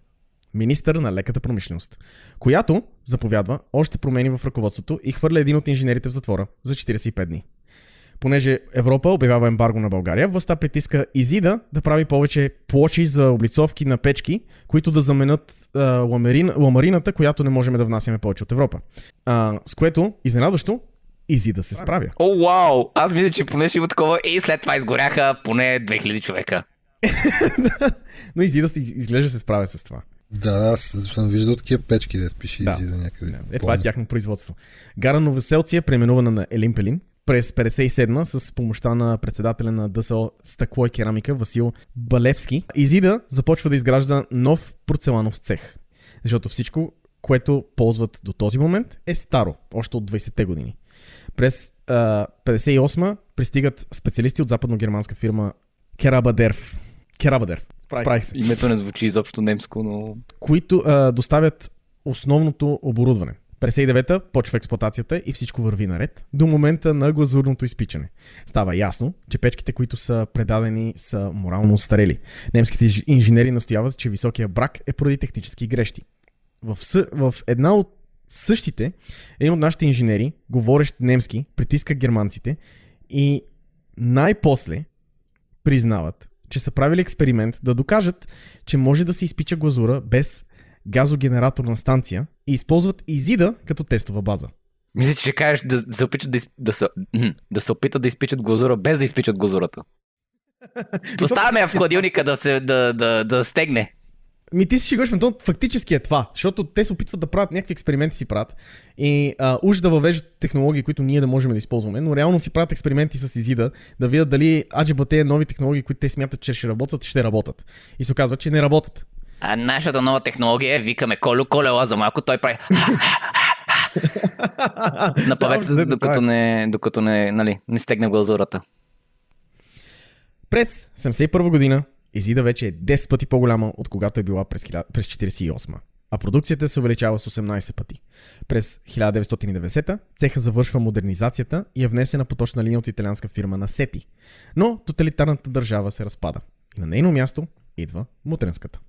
министър на леката промишленост, която заповядва още промени в ръководството и хвърля един от инженерите в затвора за 45 дни. Понеже Европа обявява ембарго на България, властта притиска Изида да прави повече плочи за облицовки на печки, които да заменят а, ламарин, ламарината, която не можем да внасяме повече от Европа. А, с което, изненадващо, Изида се справя. О, вау! Аз мисля, че поне ще има такова и след това изгоряха поне 2000 човека. [laughs] Но Изида се изглежда се справя с това. Да, да, аз съм виждал такива печки, да пише Да. изида някъде. Е, това е тяхно производство. Гара Новоселци е преименувана на Елин Пелин през 57 с помощта на председателя на ДСО Стъкло и керамика Васил Балевски. Изида започва да изгражда нов порцеланов цех. Защото всичко, което ползват до този момент е старо, още от 20-те години. През а, 58 пристигат специалисти от западно-германска фирма Керабадерф. Керабадерф. Справих се Името не звучи изобщо немско, но... които а, доставят основното оборудване. 59-та почва експлуатацията и всичко върви наред до момента на глазурното изпичане. Става ясно, че печките, които са предадени, са морално устарели. Немските инж- инженери настояват, че високия брак е поради технически грешки. В, в една от същите, един от нашите инженери, говорещ немски, притиска германците и най-после признават, че са правили експеримент да докажат, че може да се изпича глазура без газогенераторна станция и използват Изида като тестова база. Мисля, че ще кажеш да, да се опитат да, да, се... да се опитат да изпичат глазура без да изпичат глазурата. [laughs] Поставяме я в хладилника да, се, да, да, да стегне. Ми ти си шегуваш, но фактически е това, защото те се опитват да правят някакви експерименти си правят и а, уж да въвеждат технологии, които ние да можем да използваме, но реално си правят експерименти с Изида, да видят дали аджиба тези нови технологии, които те смятат, че ще работят, ще работят. И се оказва, че не работят. А нашата нова технология е, викаме Колю, колела за малко, той прави... [laughs] Взето, това докато, не, докато не, нали, не стегне глазурата. През 71 година Изида вече е 10 пъти по-голяма от когато е била през, 1000 през 48 а продукцията се увеличава с 18 пъти. През 1990 цеха завършва модернизацията и е внесена поточна линия от италианска фирма на Сети. Но тоталитарната държава се разпада. И на нейно място идва мутренската.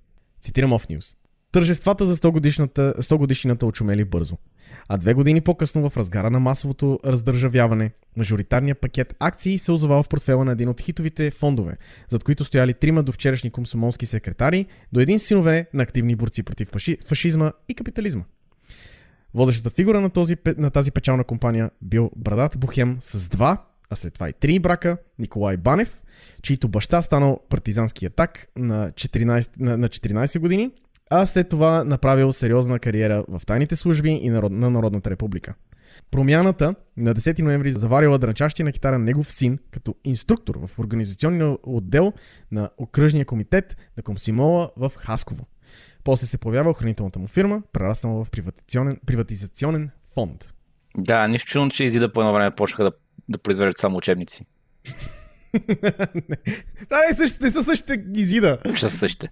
Цитирам Off News. Тържествата за 100 годишната, 100 годишнината очумели бързо. А две години по-късно в разгара на масовото раздържавяване, мажоритарният пакет акции се озовава в портфела на един от хитовите фондове, зад които стояли трима до вчерашни комсомолски секретари, до един синове на активни борци против фаши, фашизма и капитализма. Водещата фигура на, този, на тази печална компания бил брадат Бухем с два, а след това и три брака, Николай Банев, чийто баща станал партизански атак на 14, на, на 14 години, а след това направил сериозна кариера в тайните служби и народ, на Народната република. Промяната на 10 ноември заварила дрънчащия на китара негов син като инструктор в организационния отдел на окръжния комитет на Комсимола в Хасково. После се появява охранителната му фирма, прераснала в приватизационен, приватизационен фонд. Да, нищо чудно, че изида по едно време почнаха да, да произвеждат само учебници. [laughs] Това не, е същите, са същите изида. Са същите.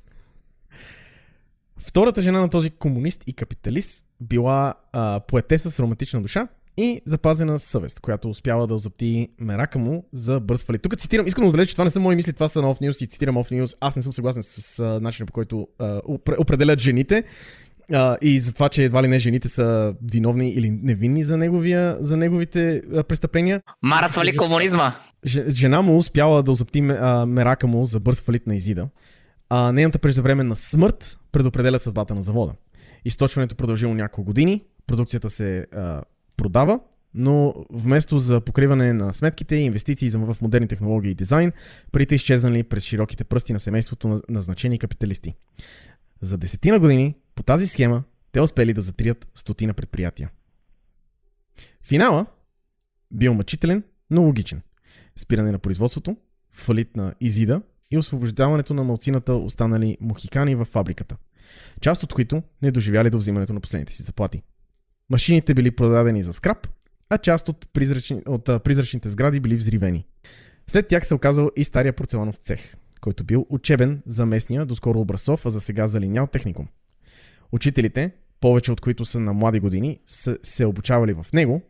Втората жена на този комунист и капиталист била а, поетеса с романтична душа и запазена съвест, която успява да озапти мерака му за бърз фалит. Тук цитирам, искам да отбележа, че това не са мои мисли, това са на Off News и цитирам Off News. Аз не съм съгласен с а, начина по който а, опре- определят жените а, и за това, че едва ли не жените са виновни или невинни за, неговия, за неговите а, престъпления. Мара свали комунизма! Жена му успяла да озапти а, мерака му за бърз фалит на Изида, а нейната преждевременна смърт предопределя съдбата на завода. Източването продължило няколко години, продукцията се а, продава, но вместо за покриване на сметките и инвестиции в модерни технологии и дизайн, парите изчезнали през широките пръсти на семейството на назначени капиталисти. За десетина години по тази схема те успели да затрият стотина предприятия. Финала бил мъчителен, но логичен. Спиране на производството, фалит на Изида и освобождаването на малцината останали мухикани в фабриката. Част от които не доживяли до взимането на последните си заплати. Машините били продадени за скрап, а част от, призрачни, от призрачните сгради били взривени. След тях се оказал и стария порцеланов цех, който бил учебен за местния, доскоро образцов, а за сега залинял техникум. Учителите, повече от които са на млади години, са се обучавали в него,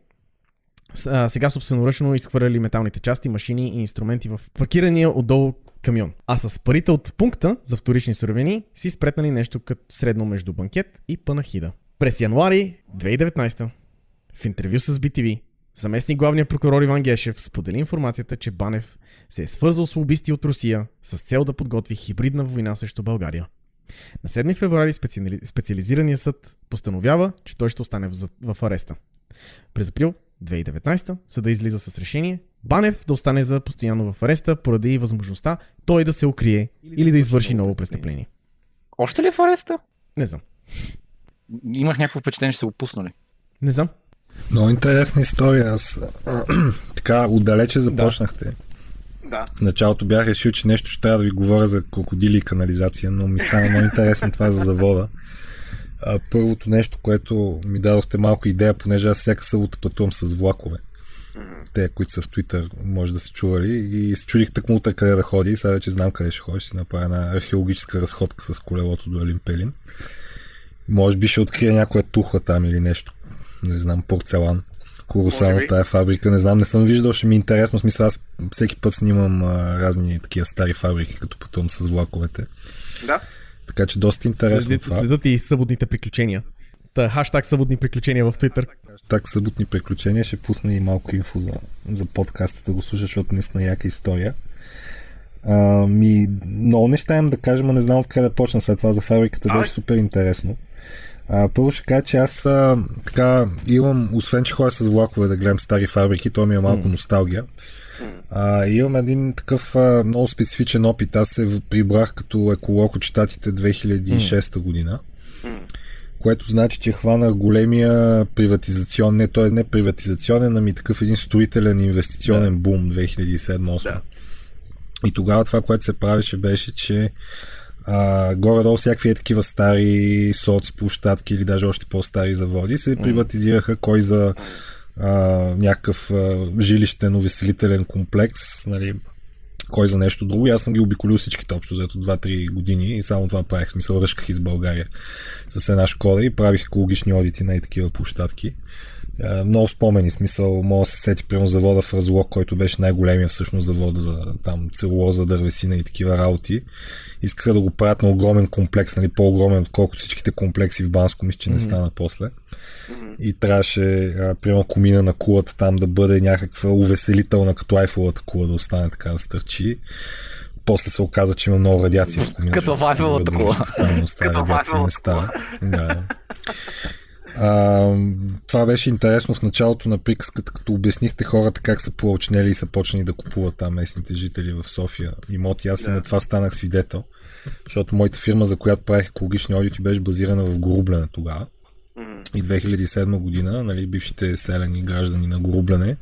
сега собственоръчно изхвърляли металните части, машини и инструменти в паркирания отдолу камион. А с парите от пункта за вторични суровини си спретнали нещо като средно между банкет и панахида. През януари 2019 в интервю с BTV Заместник главният прокурор Иван Гешев сподели информацията, че Банев се е свързал с лобисти от Русия с цел да подготви хибридна война срещу България. На 7 февруари специали... специализираният съд постановява, че той ще остане в, в ареста. През април 2019 съда излиза с решение Банев да остане за постоянно в ареста поради възможността той да се укрие или да извърши ново престъпление. Още ли е в ареста? Не знам. Имах някакво впечатление, че са го пуснали. Не знам. Много интересна история. Аз [clears throat] така отдалече започнахте. Да. В началото бях решил, че нещо ще трябва да ви говоря за крокодили и канализация, но ми стана много интересно това за завода. А, първото нещо, което ми дадохте малко идея, понеже аз всяка събота пътувам с влакове. Те, които са в Twitter, може да са чували. И се чудих тъкмо утре къде да ходи. И сега вече знам къде ще ходиш. Ще си направя една археологическа разходка с колелото до Елин Пелин. Може би ще открия някоя тухла там или нещо. Не знам, порцелан. Колосално тая фабрика. Не знам, не съм виждал, ще ми е интересно. В смисъл, аз всеки път снимам а, разни такива стари фабрики, като пътувам с влаковете. Да. Така че доста интересно Следят, това. следят и съботните приключения. Та, хаштаг съботни приключения в Twitter. Так съботни приключения ще пусна и малко инфо за, за подкаста да го слушаш, защото наистина яка история. А, ми, много неща имам да кажа, но не знам откъде да почна след това за фабриката, беше супер интересно. А, първо ще кажа, че аз а, така имам, освен че ходя с влакове да гледам стари фабрики, то ми е малко носталгия. А, имам един такъв а, много специфичен опит. Аз се прибрах като еколог от щатите 2006 година което значи, че хвана големия приватизационен, не, той е не приватизационен, ами такъв един строителен инвестиционен бум 2007-2008. И тогава това, което се правеше, беше, че а, горе-долу всякакви е такива стари соцплощадки или даже още по-стари заводи се приватизираха кой за а, някакъв а, жилищен увеселителен комплекс, нали, кой за нещо друго. И аз съм ги обиколил всичките общо заето 2-3 години и само това правих. Смисъл, ръшках из България с една школа и правих екологични одити на и такива площадки. Много спомени, смисъл, мога да се сети примерно завода в Разлог, който беше най-големия всъщност завода за там целулоза, дървесина и такива работи. Искаха да го правят на огромен комплекс, нали, по-огромен, отколкото всичките комплекси в Банско, мисля, че не стана после. И трябваше, а, примерно, комина на кулата там да бъде някаква увеселителна, като айфовата кула да остане така да стърчи. После се оказа, че има много радиация. Като защото в айфовата да кула. Като в радиация, Да. А, това беше интересно в началото на приказката, като обяснихте хората как са поочнели и са почнали да купуват там местните жители в София имоти. Аз и на това станах свидетел, защото моята фирма, за която правих екологични одити, беше базирана в Горублене тогава. И 2007 година, нали, бившите селени граждани на Горублене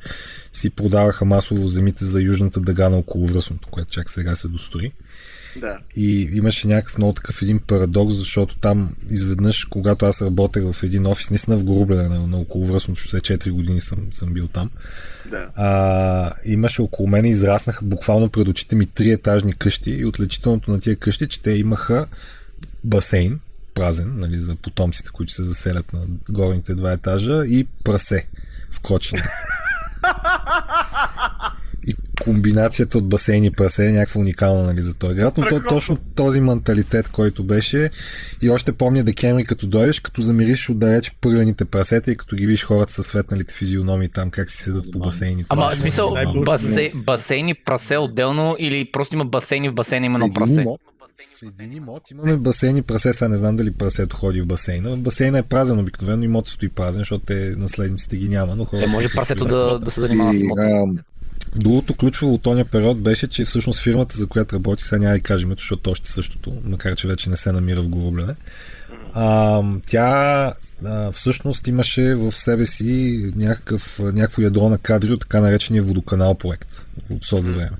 си продаваха масово земите за южната дъга на околовръстното, което чак сега се дострои. Да. И имаше някакъв много такъв един парадокс, защото там изведнъж, когато аз работех в един офис, наистина в Горублене на, на околовръстното шосе, 4 години съм, съм бил там, Да. а, имаше около мен израснаха буквално пред очите ми три етажни къщи и отличителното на тия къщи, че те имаха басейн, празен, нали, за потомците, които се заселят на горните два етажа и прасе вкочено. И [laughs] комбинацията от басейн и прасе е някаква уникална нали, за този град, но то, точно този менталитет, който беше и още помня декември, като дойдеш, като замириш отдалеч пърлените прасета и като ги видиш хората със светналите физиономии там, как си седат по басейните. Ама в смисъл, басе, басейни прасе отделно или просто има басейни в басейна има едно един прасе? в един имот имаме басейн и прасе, сега не знам дали прасето ходи в басейна. Басейна е празен обикновено, имот стои празен, защото те наследниците ги няма, но хората Е, може прасето живеят. да, да се занимава с имота. Другото ключово от този период беше, че всъщност фирмата, за която работих, сега няма да кажем, защото още същото, макар че вече не се намира в Горублене, а, тя а, всъщност имаше в себе си някакъв, някакво ядро на кадри от така наречения водоканал проект от соц време.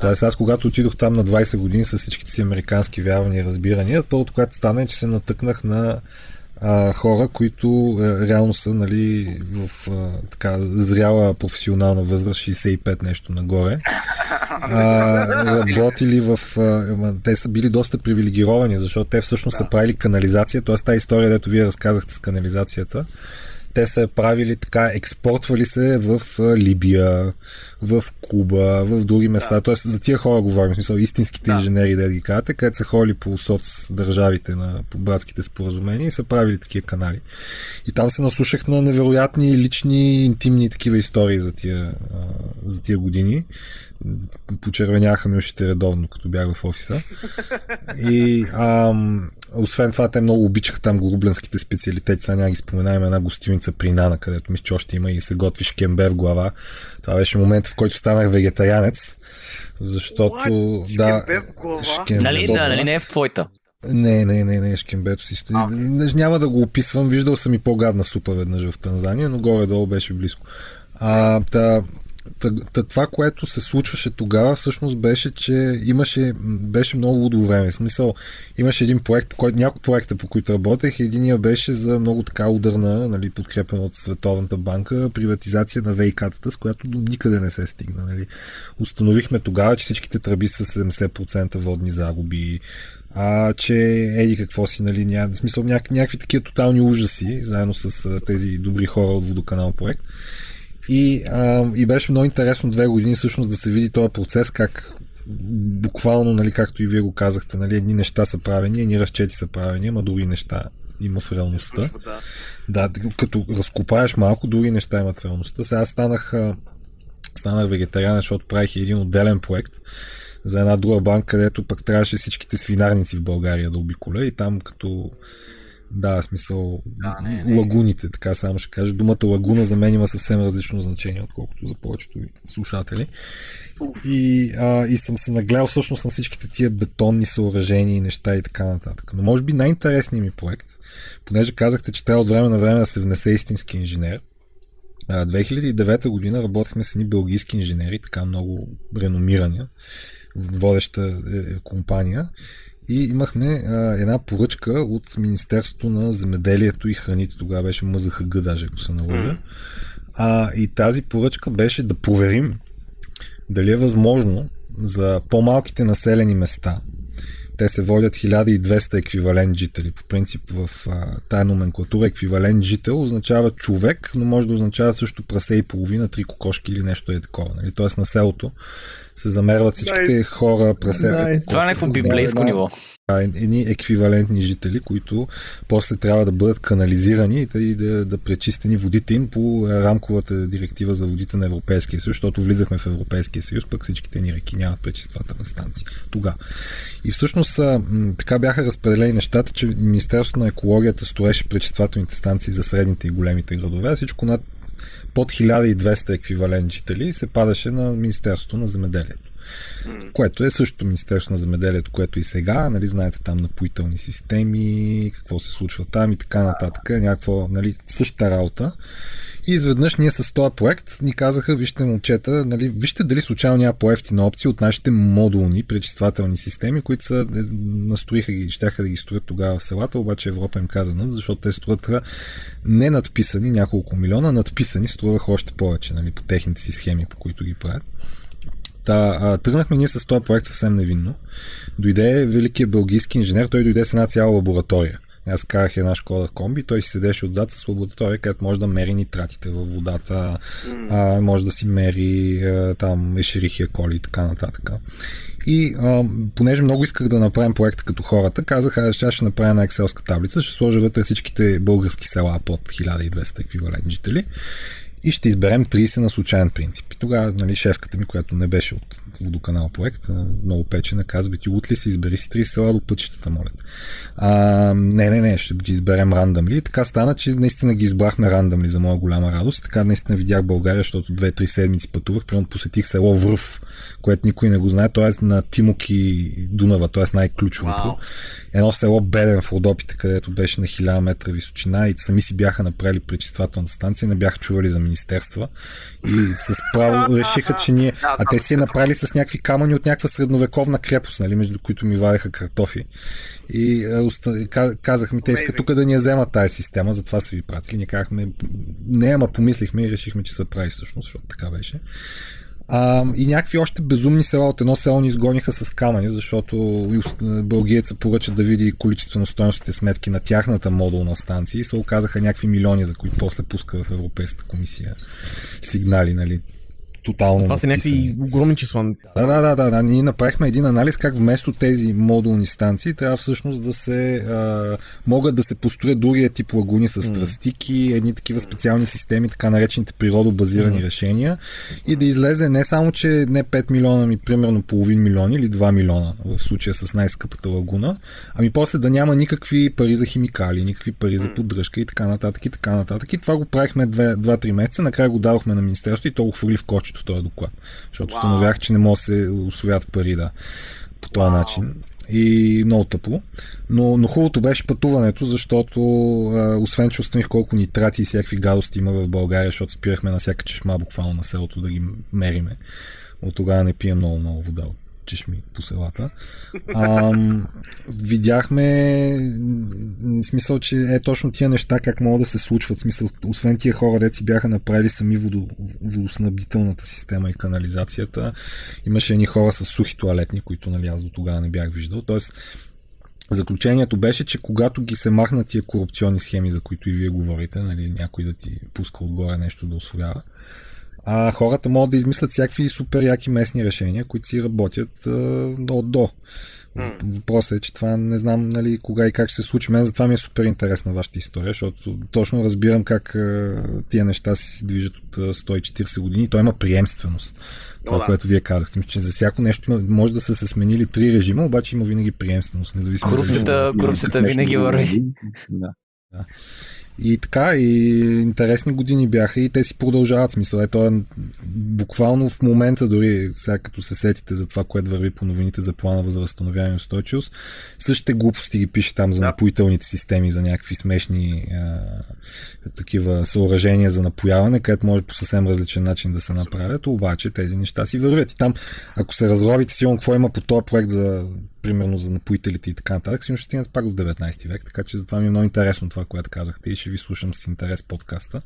Тоест аз когато отидох там на 20 години с всичките си американски вярвания и разбирания, първото, което стана е, че се натъкнах на а, хора, които а, реално са нали, в а, така зряла професионална възраст, 65 нещо нагоре. А, работили в... А, те са били доста привилегировани, защото те всъщност са правили канализация, т.е. тази история, дето вие разказахте с канализацията, те са правили така, експортвали се в а, Либия, в Куба, в други места. Да. Тоест, за тия хора говорим, в смисъл истинските да. инженери, да ги кажете, където са ходили по соц държавите на по братските споразумения и са правили такива канали. И там се наслушах на невероятни лични, интимни такива истории за тия, за тия години почервеняха ми ушите редовно, като бях в офиса. И ам, освен това, те много обичаха там горубленските специалитети. Сега няма ги споменаем една гостиница при Нана, където мисля, че още има и се готви шкембе в глава. Това беше момент, в който станах вегетарианец. Защото, What? да. Шкембе в глава? шкембе, Нали, да, нали не е в твоята? Не, не, не, не, шкембето си стои. Okay. Няма да го описвам. Виждал съм и по-гадна супа веднъж в Танзания, но горе-долу беше близко. А, та, това, което се случваше тогава, всъщност беше, че имаше, беше много лудо време. В смисъл, имаше един проект, кой, няколко проекта, по които работех. Единия беше за много така ударна, нали, подкрепен от Световната банка, приватизация на ВИК-тата, с която до никъде не се стигна. Нали. Установихме тогава, че всичките тръби са 70% водни загуби, а, че еди какво си, нали, ня, в смисъл няк, някакви такива тотални ужаси, заедно с тези добри хора от водоканал проект. И, а, и беше много интересно две години всъщност да се види този процес, как буквално, нали, както и вие го казахте, нали, едни неща са правени, едни разчети са правени, ама други неща има в реалността. Да, като разкопаеш малко, други неща имат в реалността. Сега станах, станах вегетариан, защото правих един отделен проект за една друга банка, където пък трябваше всичките свинарници в България да обиколя и там като да, смисъл да, не, не. лагуните, така само ще кажа. Думата лагуна за мен има съвсем различно значение, отколкото за повечето слушатели. И, а, и съм се нагледал всъщност на всичките тия бетонни съоръжения и неща и така нататък. Но може би най-интересният ми проект, понеже казахте, че трябва от време на време да се внесе истински инженер, 2009 година работихме с едни белгийски инженери, така много реномирани, водеща е, компания и имахме а, една поръчка от Министерството на земеделието и храните. Тогава беше МЗХГ, даже ако се налъжа. А, и тази поръчка беше да проверим дали е възможно за по-малките населени места, те се водят 1200 еквивалент жители. По принцип в а, тая номенклатура еквивалент жител означава човек, но може да означава също прасе и половина, три кокошки или нещо е такова. Нали? Тоест на селото се замерват всичките nice. хора през nice. Това е някакво библейско ниво. Едни еквивалентни жители, които после трябва да бъдат канализирани и да, да пречистени водите им по рамковата директива за водите на Европейския съюз, защото влизахме в Европейския съюз, пък всичките ни реки нямат пречиствателна станция. Тогава. И всъщност така бяха разпределени нещата, че Министерството на екологията строеше пречиствателните станции за средните и големите градове, всичко над под 1200 еквивалент жители се падаше на Министерството на земеделието. Което е същото Министерство на земеделието, което и сега, нали, знаете там напоителни системи, какво се случва там и така нататък, някаква, нали, същата работа. И изведнъж ние с този проект ни казаха, вижте момчета, нали, вижте дали случайно няма по-ефтина опция от нашите модулни пречиствателни системи, които са, е, настроиха ги, щяха да ги строят тогава в селата, обаче Европа им каза защото те строят не надписани няколко милиона, надписани струваха още повече, нали, по техните си схеми, по които ги правят. Та, а, тръгнахме ние с този проект съвсем невинно. Дойде великият бългийски инженер, той дойде с една цяла лаборатория. Аз карах една школа комби, той си седеше отзад с лаборатория, където може да мери нитратите във водата, а, може да си мери а, там ешерихия коли и така нататък. И а, понеже много исках да направим проекта като хората, казах, аз ще, ще направя една екселска таблица, ще сложа вътре всичките български села под 1200 еквивалент жители и ще изберем 30 на случайен принцип. И тогава нали, шефката ми, която не беше от водоканал проект, много печена, каза, ти утли си избери си 30 села до пътищата, моля. А, не, не, не, ще ги изберем рандъмли. И така стана, че наистина ги избрахме рандъмли за моя голяма радост. Така наистина видях България, защото 2-3 седмици пътувах. Примерно посетих село Връв, което никой не го знае. т.е. на Тимоки Дунава, т.е. най-ключовото. Wow. Едно село Беден в Родопите, където беше на 1000 метра височина и сами си бяха направили пречиствателната станция, не бяха чували за министерства и с право решиха, че ние... А те си е направили с някакви камъни от някаква средновековна крепост, нали, между които ми вадеха картофи. И казахме, те искат тук да ни я вземат тази система, затова са ви пратили. Ние казахме, не, ама помислихме и решихме, че се прави всъщност, защото така беше. А, и някакви още безумни села от едно село ни изгониха с камъни, защото бългиеца поръча да види количествено стоеностите сметки на тяхната модулна станция и се оказаха някакви милиони, за които после пуска в Европейската комисия сигнали, нали, тотално. Това са някакви огромни числа. Да, да, да, да, да. Ние направихме един анализ как вместо тези модулни станции трябва всъщност да се а, могат да се построят другия тип лагуни с тръстики, едни такива специални системи, така наречените природобазирани решения и да излезе не само, че не 5 милиона, ми примерно половин милион или 2 милиона в случая с най-скъпата лагуна, ами после да няма никакви пари за химикали, никакви пари за поддръжка и така нататък и така нататък. И това го правихме 2-3 месеца, накрая го дадохме на Министерството и то го хвърли в кочето този доклад, защото установях, че не може да се освоят пари да, по този начин. И много тъпо. Но, но хубавото беше пътуването, защото а, освен, че установих колко нитрати и всякакви гадости има в България, защото спирахме на всяка чешма буквално на селото да ги мериме. От тогава не пия много, много вода от чешми по селата. Ам, видяхме смисъл, че е точно тия неща как могат да се случват. Смисъл, освен тия хора, де си бяха направили сами водо, водоснабдителната система и канализацията, имаше едни хора с сухи туалетни, които нали, аз до тогава не бях виждал. Тоест, Заключението беше, че когато ги се махнат тия корупционни схеми, за които и вие говорите, нали, някой да ти пуска отгоре нещо да освоява, а хората могат да измислят всякакви супер яки местни решения, които си работят а, от до. Въпросът е, че това не знам нали, кога и как ще се случи. Мен затова ми е супер интересна вашата история, защото точно разбирам как тия неща се движат от а, 140 години. Той има приемственост. Това, да. което вие казахте, че за всяко нещо може да са се сменили три режима, обаче има винаги приемственост, независимо Корупцията, дали- корупцията винаги върви. Да. И така, и интересни години бяха и те си продължават. Смисъл, ето е буквално в момента дори, сега като се сетите за това, което върви по новините за плана за възстановяване и устойчивост, същите глупости ги пише там за напоителните системи, за някакви смешни а, такива съоръжения за напояване, където може по съвсем различен начин да се направят, обаче тези неща си вървят. И там, ако се разровите сигурно какво има по този проект за примерно за напоителите и така нататък, сигурно ще стигнат пак до 19 век, така че затова ми е много интересно това, което казахте и ще ви слушам с интерес подкаста.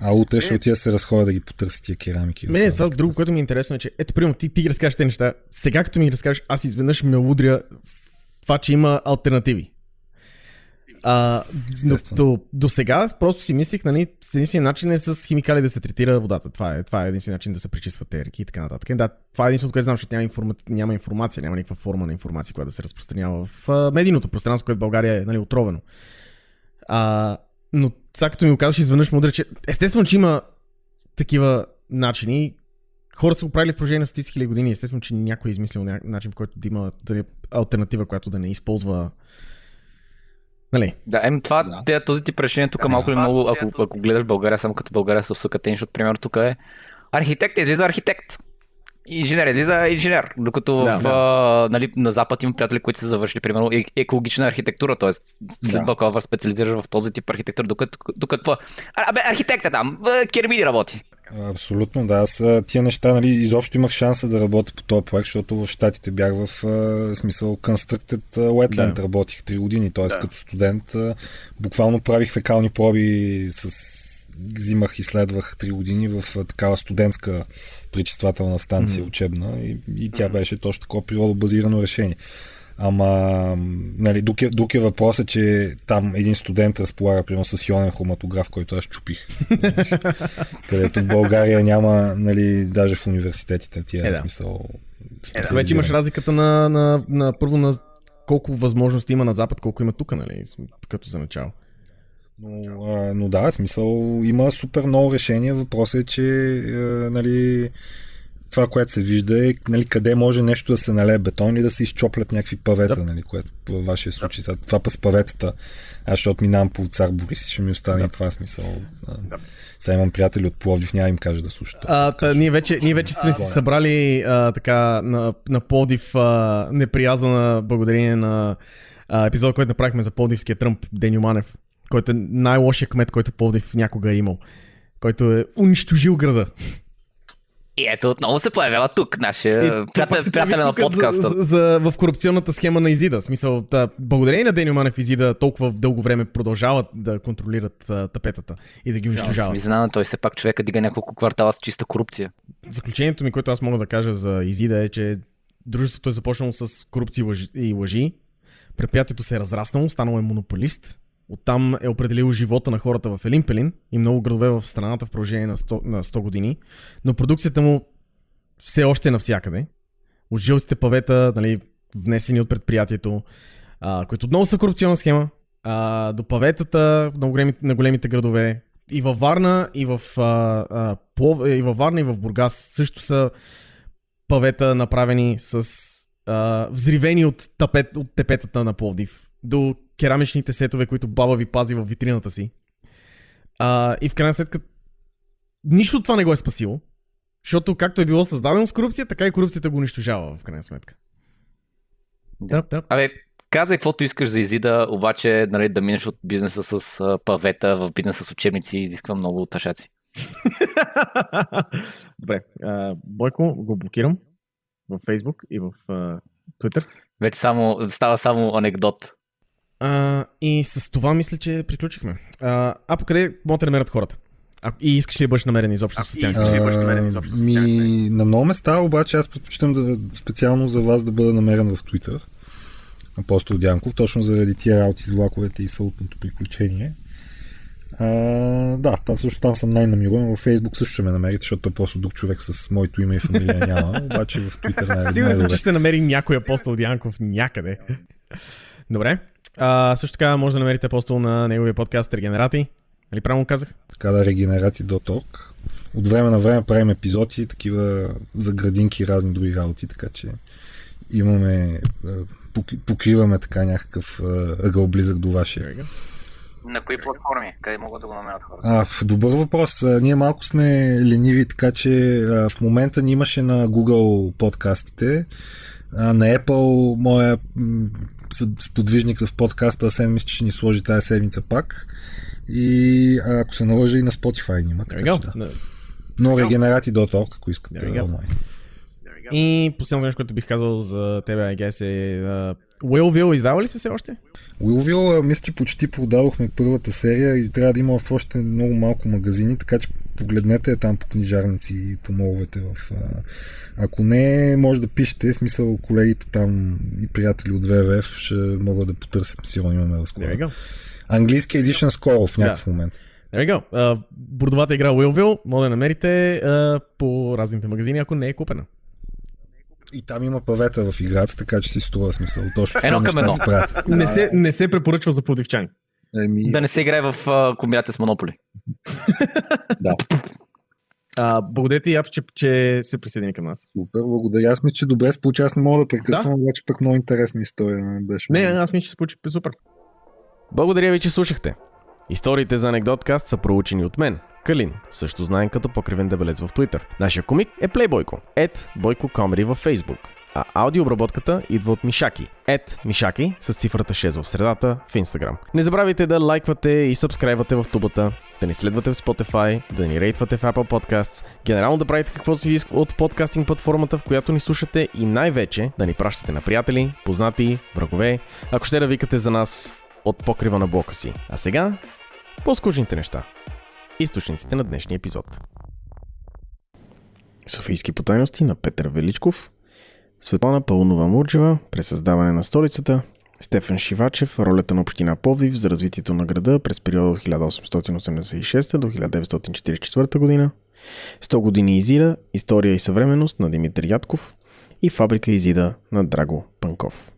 А утре ще отида да се разходя да ги потърся тия керамики. Мене това друго, което ми е интересно е, че ето, примерно, ти, ти ги разкажеш тези неща. Сега, като ми ги разкажеш, аз изведнъж ме удря това, че има альтернативи. А, Естествено. до, сега просто си мислих, нали, единствения начин е с химикали да се третира водата. Това е, това е единствения начин да се пречистват те реки и така нататък. Да, това е единственото, което знам, защото няма, информа, няма информация, няма никаква форма на информация, която да се разпространява в медийното пространство, което в България е нали, отровено. А, но сега като ми го казваш, изведнъж му удря, че естествено, че има такива начини. Хората са го правили в продължение на стотици хиляди години. Естествено, че някой е измислил начин, по който да има е альтернатива, която да не използва. Нали? Да, ем, това, да. Този тип решение тук малко или много, ако, ако гледаш България, само като България са усъкатени, защото примерно тук е архитект излиза архитект. Инженер излиза инженер. Докато Да, в, да. а, нали, на Запад има приятели, които са завършили, примерно, е- екологична архитектура, т.е. след Да. бакалавър специализираш в този тип архитектура, докато, докато Абе, архитекта там, а, керамиди работи. Абсолютно, да. Аз тия неща, нали, изобщо имах шанса да работя по този проект, защото в Штатите бях в а, смисъл Constructed Wetland, Да. работих 3 години, т.е. като студент а, буквално правих фекални проби с взимах, изследвах 3 години в такава студентска пречиствателна станция Мгм. учебна и, и тя беше точно такова природобазирано решение. Ама, нали, друг е, друг е въпросът, че там един студент разполага, примерно, с ионен хроматограф, който аз чупих. [laughs] където в България няма, нали, даже в университетите тия Е, е, да. смисъл. Е, вече имаш разликата на, на, на първо на колко възможности има на Запад, колко има тук, нали? Като за начало. Но, а, но да, смисъл има супер много решения. Въпросът е, че а, нали, това, което се вижда е нали, къде може нещо да се налее бетон и да се изчоплят някакви павета, Да. нали, което във вашия случай. Сега, това па с паветата, аз защото минавам по цар Борис, ще ми остане и това смисъл. А, Сега имам приятели от Пловдив, няма им кажа да слушат. А, та, ние, вече, ние вече сме си събрали а, така на, на Пловдив а, неприязана благодарение на а, епизод, който направихме за Пловдивския Тръмп, Деню Манев, който е най-лошия кмет, който Пловдив някога е имал. Който е унищожил града. И ето отново се появява тук, нашия приятел, приятеля на подкаста. За, за, за, в корупционната схема на Изида. Смисъл, да, благодарение на Деню Манев Изида толкова дълго време продължават да контролират а, тапетата и да ги Аз унищожават. ми знам, той все пак човека дига няколко квартала с чиста корупция. Заключението ми, което аз мога да кажа за Изида е, че дружеството е започнало с корупция и лъжи. Предприятието се е разраснало, станало е монополист Оттам е определил живота на хората в Елимпелин и много градове в страната в продължение на 100, на 100 години. Но продукцията му все още е навсякъде. От жълтите павета, нали, внесени от предприятието, а, които отново са корупционна схема, а, до паветата на големите, на големите градове. И във Варна, и в, а, а, Плов, и във Варна, и в Бургас също са павета направени с а, взривени от, тапет, от тепетата на Пловдив до керамичните сетове, които баба ви пази в витрината си. А, и в крайна сметка нищо от това не го е спасило, защото както е било създадено с корупция, така и корупцията го унищожава в крайна сметка. Да, да. Абе, казай каквото искаш за Изида, обаче нали, да минеш от бизнеса с а, павета в бизнеса с учебници изисква много от ташаци. [laughs] Добре, а, Бойко го блокирам в Facebook и в а, Twitter. Вече само, става само анекдот. А, и с това мисля, че приключихме. А, а по къде могат да намерят хората? А, и искаш ли да бъдеш намерен изобщо в социалните мрежи? А, ми, на много места, обаче аз предпочитам да, специално за вас да бъда намерен в Twitter. Апостол Дянков, точно заради тия работи с влаковете и сълтното приключение. А, да, там също там съм най-намируем. Във Facebook също ще ме намерите, защото е просто друг човек с моето име и фамилия няма. [laughs] Обаче в Twitter най- Сигурен съм, че ще се намери някой апостол Дянков някъде. Добре. А, също така може да намерите апостол на неговия подкаст Регенерати. Нали правилно казах? така да регенерати.org. От време на време правим епизоди, такива за градинки и разни други работи, така че имаме, пок- покриваме така някакъв ъгъл близък до вашия. На кои платформи? Къде могат да го намерят хората? А, в- добър въпрос. А, Ние малко сме лениви, така че а, в момента ни имаше на Google подкастите. А, на Apple моя сподвижник в подкаста Асен мисля, че ще ни сложи тази седмица пак. И а, ако се наложи и на Spotify ни има. Така, че, да. Но регенерати.org, ако искате. There we go. онлайн. И последното нещо, което бих казал за тебе, I guess, е uh, Уилвил, издава ли се все още? Уилвил, мисля, че почти продадохме първата серия и трябва да има в още много малко магазини, така че погледнете я там по книжарници и по моловете. В. Ако не, може да пишете, смисъл колегите там и приятели от ВВФ ще могат да потърсят, сигурно имаме go. Английски едишън скоро в някакъв Да. момент. There we go. Uh, бордовата игра Уилвил може да намерите uh, по разните магазини, ако не е купена. И там има павета в играта, така че си струва смисъл. Точно Едно към едно. Не се, не се препоръчва за плодивчани. Еми, Да не се играе в а, комбинация с Монополи. Uh, благодаря ти, Яп, че, че се присъедини към нас. Супер, благодаря. Аз мисля, че добре се получи. Аз не мога да прекъсвам, обаче пък много интересна история беше. Не, аз мисля, че се получи супер. Благодаря ви, че слушахте. Историите за анекдоткаст са проучени от мен, Калин, също знаем като покривен дебелец в Twitter. Нашия комик е Playboyko, ед Бойко Комеди във Facebook. А аудиообработката идва от Мишаки. Ед Мишаки с цифрата 6 в средата в Instagram. Не забравяйте да лайквате и сабскрайбвате в тубата, да ни следвате в Spotify, да ни рейтвате в Apple Podcasts, генерално да правите каквото си иска от подкастинг платформата, в която ни слушате и най-вече да ни пращате на приятели, познати, врагове, ако ще да викате за нас от покрива на блока си. А сега, по-скучните неща. Източниците на днешния епизод. Софийски потайности на Петър Величков, Светлана Пълнова Мурджева, пресъздаване на столицата, Стефан Шивачев, ролята на община Повдив за развитието на града през периода от 1886 до 1944 година, 100 години Изида, история и съвременност на Димитър Ятков и фабрика Изида на Драго Панков.